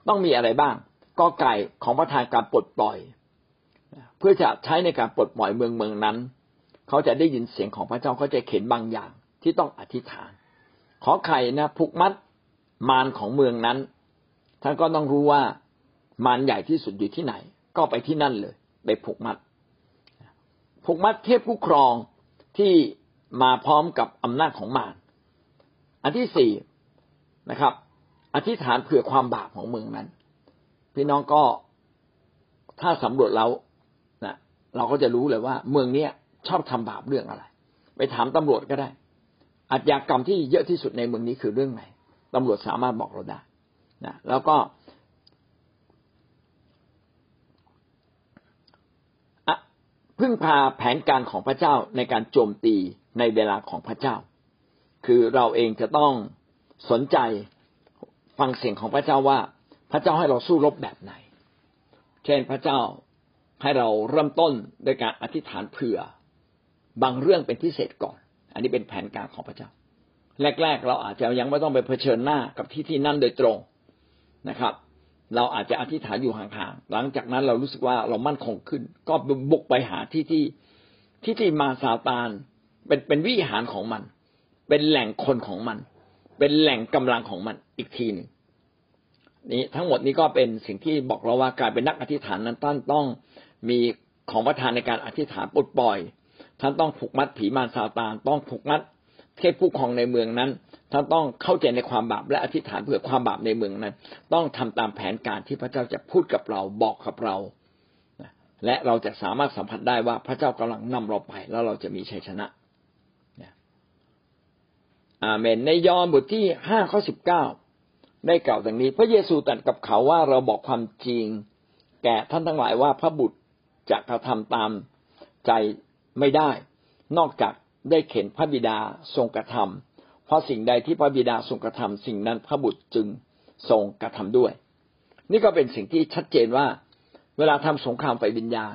ต้องมีอะไรบ้าง ก็ไก่ของประทานการปลดปล่อย เพื่อจะใช้ในการปลดปล่อยเมืองเมืองนั้น เขาจะได้ยินเสียงของพระเจ้าเขาจะเข็นบางอย่างที่ต้องอธิษฐาน ขอไข่นะผูกมัดมารของเมืองนั้นท่านก็ต้องรู้ว่า มารใหญ่ที่สุดอยู่ที่ไหน ก็ไปที่นั่นเลย ไปผูกมัด ผูกมัดเทพผู้ครองที่มาพร้อมกับอำนาจของมารอันที่สี่นะครับ อธิษฐานเผื่อความบาปของเมืองนั้น พี่น้องก็ถ้าสำรวจแล้วเราก็จะรู้เลยว่า เมืองเนี้ยชอบทำบาปเรื่องอะไร ไปถามตำรวจก็ได้ อาชญากรรมที่เยอะที่สุดในเมืองนี้คือเรื่องไหนตำรวจสามารถบอกเราได้นะแล้วก็ พึ่งพาแผนการของพระเจ้าในการโจมตีในเวลาของพระเจ้า คือเราเองจะต้องสนใจฟังเสียงของพระเจ้าว่า พระเจ้าให้เราสู้รบแบบไหน เช่นพระเจ้าให้เราเริ่มต้นโดยการอธิษฐานเผื่อ บางเรื่องเป็นพิเศษก่อน อันนี้เป็นแผนการของพระเจ้า แรก ๆ เราอาจจะยังไม่ต้องไปเผชิญหน้ากับที่ที่นั่นโดยตรงนะครับ เราอาจจะอธิษฐานอยู่ห่างๆ หลังจากนั้นเรารู้สึกว่าเรามั่นคงขึ้น ก็บุกไปหาที่ที่ที่ที่มาซาตานเป็นเป็นวิหารของมัน เป็นแหล่งคนของมัน เป็นแหล่งกำลังของมันอีกทีหนึ่งนี้ทั้งหมดนี้ก็เป็นสิ่งที่บอกเราว่าการเป็นนักอธิษฐานนั้นท่านต้องมีของประทานในการอธิษฐานปลดปล่อย ท่านต้องผูกมัดผีมารซาตาน ต้องผูกมัด เทพผู้ครองในเมืองนั้นท่านต้องเข้าใจในความบาปและอธิษฐานเพื่อความบาปในเมืองนั้น ต้องทำตามแผนการที่พระเจ้าจะพูดกับเราบอกกับเรา และเราจะสามารถสัมผัสได้ว่าพระเจ้ากำลังนำเราไป แล้วเราจะมีชัยชนะอาเมนในยอห์นบทที่ห้าข้อสิบเก้าได้กล่าวดังนี้ พระเยซูตรัสกับเขาว่าเราบอกความจริง แก่ท่านทั้งหลายว่าพระบุตรจะกระทำตามใจไม่ได้ นอกจาก ได้เข็นพระบิดาทรงกระทำเพราะสิ่งใดที่พระบิดาทรงกระทำสิ่งนั้นพระบุตรจึงทรงกระทำด้วย นี่ก็เป็นสิ่งที่ชัดเจนว่า เวลาทำสงครามไฟวิญญาณ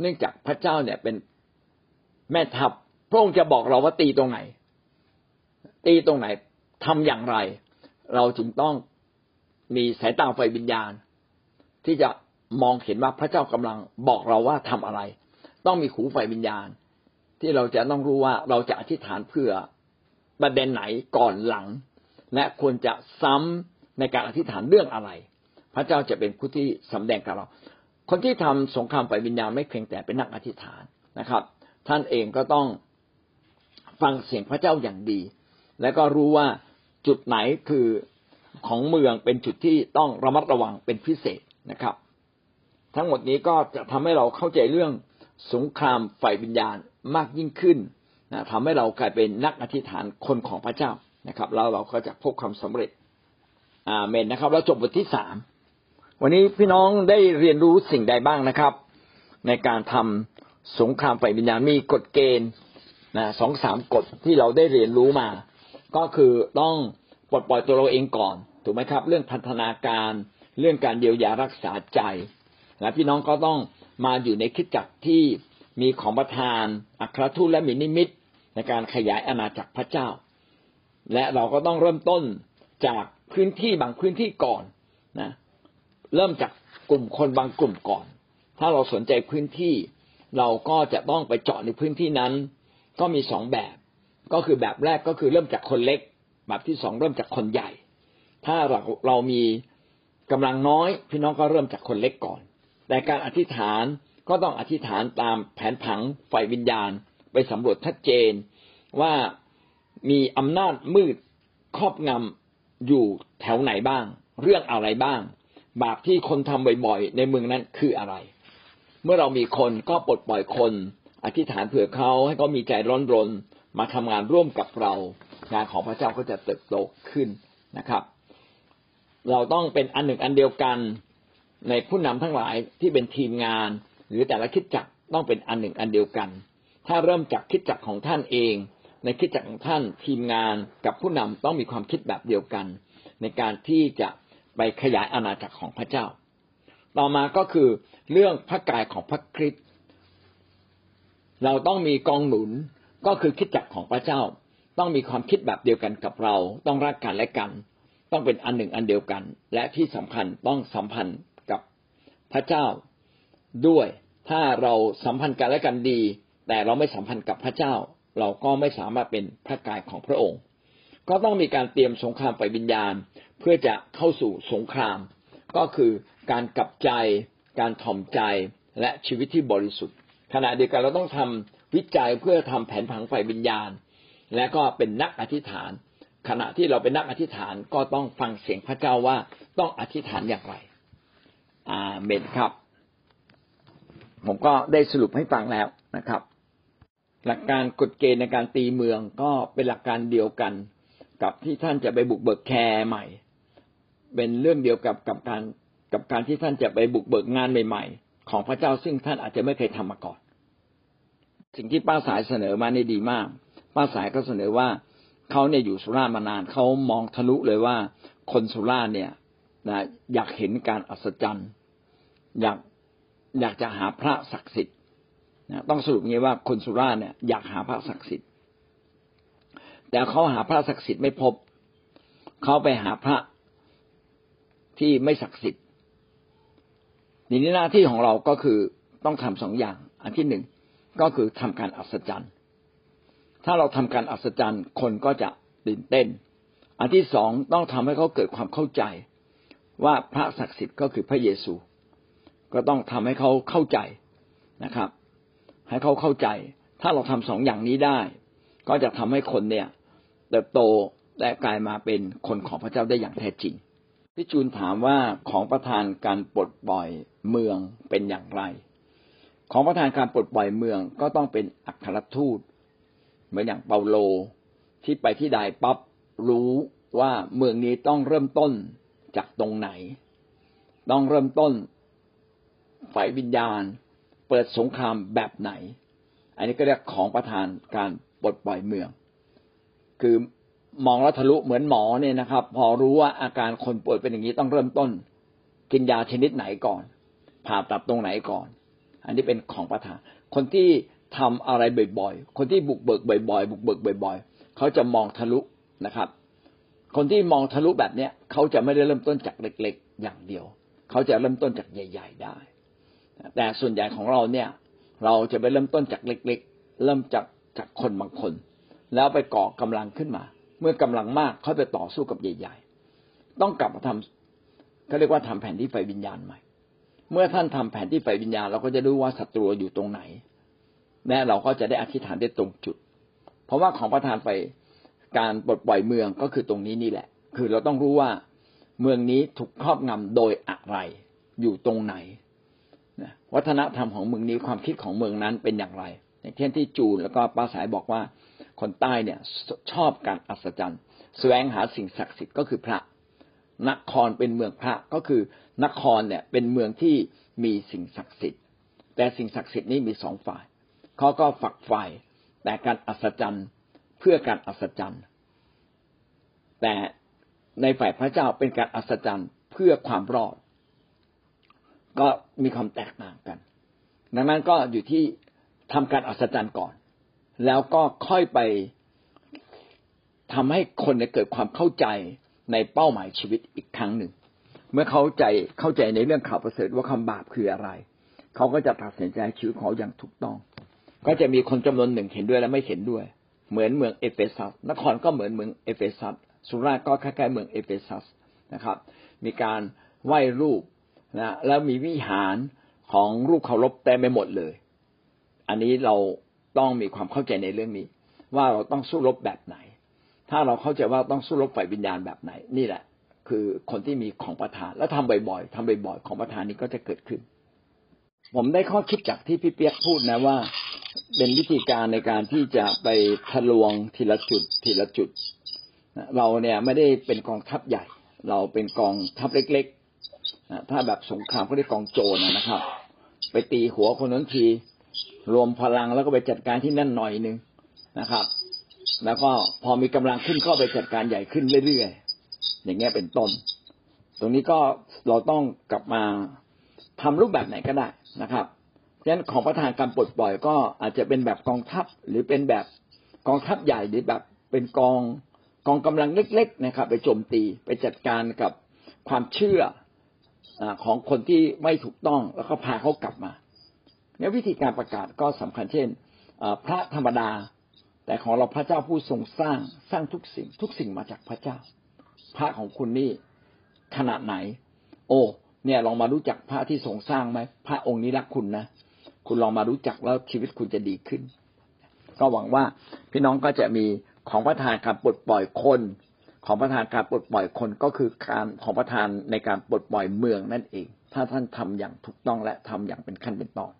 เนื่องจากพระเจ้าเนี่ยเป็นแม่ทัพพระองค์จะบอกเราว่าตีตรงไหน ตีตรงไหนทำอย่างไร เราจึงต้องมีสายตาไฟวิญญาณ ที่จะมองเห็นว่าพระเจ้ากำลังบอกเราว่าทำอะไร ต้องมีหูไฟวิญญาณ ที่เราจะต้องรู้ว่าเราจะอธิษฐานเพื่อประเด็นไหนก่อนหลัง และควรจะซ้ำในการอธิษฐานเรื่องอะไร พระเจ้าจะเป็นผู้ที่สำแดงกับเรา คนที่ทำสงครามไฟวิญญาณไม่เพียงแต่เป็นนักอธิษฐานนะครับ ท่านเองก็ต้องฟังเสียงพระเจ้าอย่างดี และก็รู้ว่าจุดไหนคือของเมืองเป็นจุดที่ต้องระมัดระวังเป็นพิเศษนะครับ ทั้งหมดนี้ก็จะทำให้เราเข้าใจเรื่องสงครามฝ่ายวิญญาณ มากยิ่งขึ้นนะทำให้เรากลายเป็นนักอธิษฐานคนของพระเจ้านะครับ แล้วเราก็จะพบความสำเร็จอาเมนนะครับเราจบบทที่สามวันนี้พี่น้องได้เรียนรู้สิ่งใดบ้างนะครับ ในการทำสงครามฝ่ายวิญญาณมีกฎเกณฑ์นะสองสามกฎที่เราได้เรียนรู้มา ก็คือต้องปลดปล่อยตัวเราเองก่อน ถูกไหมครับ เรื่องพัฒนาการเรื่องการเยียวยารักษาใจ และพี่น้องก็ต้องมาอยู่ในคิดจักรที่ มีของประทานอัครทูตและมีนิมิตในการขยายอาณาจักรพระเจ้า และเราก็ต้องเริ่มต้นจากพื้นที่บางพื้นที่ก่อนนะเริ่มจากกลุ่มคนบางกลุ่มก่อน ถ้าเราสนใจพื้นที่ เราก็จะต้องไปเจาะในพื้นที่นั้น ก็มีสองแบบ ก็คือแบบแรกก็คือเริ่มจากคนเล็ก แบบที่สองเริ่มจากคนใหญ่ ถ้าเราเรามีกำลังน้อย พี่น้องก็เริ่มจากคนเล็กก่อน แต่การอธิษฐาน ก็ต้องอธิษฐานตามแผนผังฝ่ายวิญญาณ ไปสำรวจชัดเจนว่ามีอำนาจมืดครอบงำอยู่แถวไหนบ้าง เรื่องอะไรบ้าง บาปที่คนทำบ่อยๆในเมืองนั้นคืออะไร เมื่อเรามีคนก็ปลดปล่อยคน อธิษฐานเผื่อเขาให้เขามีใจร้อนรนมาทำงานร่วมกับเรา งานของพระเจ้าก็จะเติบโตขึ้นนะครับ เราต้องเป็นอันหนึ่งอันเดียวกันในผู้นำทั้งหลายที่เป็นทีมงาน หรือแต่ละคิดจักต้องเป็นอันหนึ่งอันเดียวกัน ถ้าเริ่มจากคิดจักของท่านเอง ในคิดจักของท่านทีมงานกับผู้นำต้องมีความคิดแบบเดียวกัน ในการที่จะไปขยายอาณาจักรของพระเจ้า ต่อมาก็คือเรื่องพระกายของพระคริสต์เราต้องมีกองหนุนก็คือคิดจักของพระเจ้า ต้องมีความคิดแบบเดียวกันกับเรา ต้องรักกันและกัน ต้องเป็นอันหนึ่งอันเดียวกัน และที่สำคัญต้องสัมพันธ์กับพระเจ้า ด้วย ถ้าเราสัมพันธ์กันและกันดี แต่เราไม่สัมพันธ์กับพระเจ้า เราก็ไม่สามารถเป็นพระกายของพระองค์ ก็ต้องมีการเตรียมสงครามไปวิญญาณ เพื่อจะเข้าสู่สงคราม ก็คือการกลับใจ การถ่อมใจและชีวิตที่บริสุทธิ์ ขณะเดียวกันเราต้องทำวิจัยเพื่อทำแผนผังไฟวิญญาณ และก็เป็นนักอธิษฐาน ขณะที่เราเป็นนักอธิษฐานก็ต้องฟังเสียงพระเจ้าว่าต้องอธิษฐานอย่างไร อาเมนครับ ผมก็ได้สรุปให้ฟังแล้วนะครับ หลักการกฎเกณฑ์ในการตีเมืองก็เป็นหลักการเดียวกัน กับที่ท่านจะไปบุกเบิกแคร์ใหม่ เป็นเรื่องเดียวกับกับการกับการที่ท่านจะไปบุกเบิกงานใหม่ ๆ ของพระเจ้าซึ่งท่านอาจจะไม่เคยทำมาก่อน สิ่งที่ป้าสายเสนอมานี่ดีมาก ป้าสายก็เสนอว่าเขาเนี่ยอยู่สุราษฎร์มานานเขามองทะลุเลยว่าคนสุราษฎร์เนี่ยนะอยากเห็นการอัศจรรย์ อยาก อยากจะหาพระศักดิ์สิทธิ์ต้องสรุปงี้ว่าคนสุราเนี่ยอยากหาพระศักดิ์สิทธิ์ แต่เขาหาพระศักดิ์สิทธิ์ไม่พบ เขาไปหาพระที่ไม่ศักดิ์สิทธิ์ทีนี้หน้าที่ของเราก็คือต้องทำสองอย่าง อันที่หนึ่งก็คือทำการอัศจรรย์ ถ้าเราทำการอัศจรรย์คนก็จะตื่นเต้น อันที่สองต้องทำให้เขาเกิดความเข้าใจ ว่าพระศักดิ์สิทธิ์ก็คือพระเยซู ก็ต้องทำให้เขาเข้าใจนะครับ ให้เขาเข้าใจ ถ้าเราทำสองอย่างนี้ได้ ก็จะทำให้คนเนี่ยเติบโตและกลายมาเป็นคนของพระเจ้าได้อย่างแท้จริงพี่จูนถามว่าของประธานการปลดปล่อยเมืองเป็นอย่างไร ของประธานการปลดปล่อยเมืองก็ต้องเป็นอัครทูต เหมือนอย่างเปาโลที่ไปที่ใดปั๊บรู้ว่าเมืองนี้ต้องเริ่มต้นจากตรงไหน ต้องเริ่มต้น ฝ่ายวิญญาณ เปิดสงครามแบบไหน อันนี้ก็เรียกของประธานการปลดปล่อยเมือง คือมองแล้วทะลุเหมือนหมอเนี่ยนะครับ พอรู้ว่าอาการคนป่วยเป็นอย่างนี้ต้องเริ่มต้น กินยาชนิดไหนก่อน ผ่าตัดตรงไหนก่อน อันนี้เป็นของประธาน คนที่ทำอะไรบ่อยๆ คนที่บุกเบิกบ่อยๆ บุกเบิกบ่อย ๆ เขาจะมองทะลุนะครับ คนที่มองทะลุแบบเนี้ยเขาจะไม่ได้เริ่มต้นจากเล็ก ๆ อย่างเดียว เขาจะเริ่มต้นจากใหญ่ ๆ ได้ แต่ส่วนใหญ่ของเราเนี่ย เราจะไปเริ่มต้นจากเล็ก ๆ เริ่มจากจากคนบางคน แล้วไปก่อกำลังขึ้นมา เมื่อกำลังมากเขาไปต่อสู้กับใหญ่ ๆ ต้องกลับมาทำเขาเรียกว่าทำแผนที่ไฟวิญญาณใหม่ เมื่อท่านทำแผนที่ไฟวิญญาณ เราก็จะรู้ว่าศัตรูอยู่ตรงไหนและเราก็จะได้อธิษฐานได้ตรงจุด เพราะว่าของประธานไปการปลดปล่อยเมืองก็คือตรงนี้นี่แหละ คือเราต้องรู้ว่าเมืองนี้ถูกครอบงำโดยอะไรอยู่ตรงไหน วัฒนธรรมของเมืองนี้ความคิดของเมืองนั้นเป็นอย่างไร อย่างเช่นที่จูนแล้วก็ป้าสายบอกว่า คนใต้เนี่ยชอบการอัศจรรย์แสวงหาสิ่งศักดิ์สิทธิ์ก็คือพระ นครเป็นเมืองพระก็คือนครเนี่ยเป็นเมืองที่มีสิ่งศักดิ์สิทธิ์ แต่สิ่งศักดิ์สิทธิ์นี้มีสองฝ่ายเขาก็ฝักใฝ่แต่การอัศจรรย์เพื่อการอัศจรรย์ แต่ในฝ่ายพระเจ้าเป็นการอัศจรรย์เพื่อความรอด ก็มีความแตกต่างกัน ดังนั้นก็อยู่ที่ทำการอัศจรรย์ก่อน แล้วก็ค่อยไปทำให้คนเกิดความเข้าใจในเป้าหมายชีวิตอีกครั้งหนึ่ง เมื่อเข้าใจเข้าใจในเรื่องข่าวประเสริฐว่าคำบาปคืออะไร เขาก็จะตัดสินใจชีวิตของอย่างถูกต้อง ก็จะมีคนจำนวนหนึ่งเห็นด้วยและไม่เห็นด้วย เหมือนเมืองเอเฟซัส นครก็เหมือนเมืองเอเฟซัส สุราก็คล้ายๆเมืองเอเฟซัสนะครับ มีการไหว้รูป นะแล้วมีวิหารของรูปเคารพเต็มไปหมดเลย อันนี้เราต้องมีความเข้าใจในเรื่องนี้ ว่าเราต้องสู้รบแบบไหน ถ้าเราเข้าใจว่าต้องสู้รบฝ่ายวิญญาณแบบไหน นี่แหละ คือคนที่มีของประทานแล้วทำบ่อยๆทำบ่อยๆของประทานนี้ก็จะเกิดขึ้น ผมได้ข้อคิดจากที่พี่เปียกพูดนะว่า เป็นวิธีการในการที่จะไปทะลวงทีละจุดทีละจุด เราเนี่ยไม่ได้เป็นกองทัพใหญ่ เราเป็นกองทัพเล็ก ถ้าแบบสงครามก็ได้กองโจรนะครับ ไปตีหัวคนนั้นทีรวมพลังแล้วก็ไปจัดการที่นั่นหน่อยหนึ่งนะครับ แล้วก็พอมีกำลังขึ้นก็ไปจัดการใหญ่ขึ้นเรื่อยๆอย่างเงี้ยเป็นต้น ตรงนี้ก็เราต้องกลับมาทำรูปแบบไหนก็ได้นะครับฉะนั้นของประธานการปลดปล่อยก็อาจจะเป็นแบบกองทัพหรือเป็นแบบกองทัพใหญ่หรือแบบเป็นกองกองกำลังเล็ก ๆ นะครับ ไปโจมตีไปจัดการกับความเชื่อ ของคนที่ไม่ถูกต้องแล้วก็พาเขากลับมาเนี่ยวิธีการประกาศก็สำคัญเช่นพระธรรมดา แต่ของเราพระเจ้าผู้ทรงสร้างสร้างทุกสิ่ง ทุกสิ่งมาจากพระเจ้า พระของคุณนี่ขนาดไหน โอ้เนี่ยลองมารู้จักพระที่ทรงสร้างไหมพระองค์นี้รักคุณนะคุณลองมารู้จักแล้วชีวิตคุณจะดีขึ้น ก็หวังว่าพี่น้องก็จะมีของประธานการปลดปล่อยคน ของประธานการปลดปล่อยคนก็คือการของประธานในการปลดปล่อยเมืองนั่นเอง ถ้าท่านทำอย่างถูกต้องและทำอย่างเป็นขั้นเป็นตอน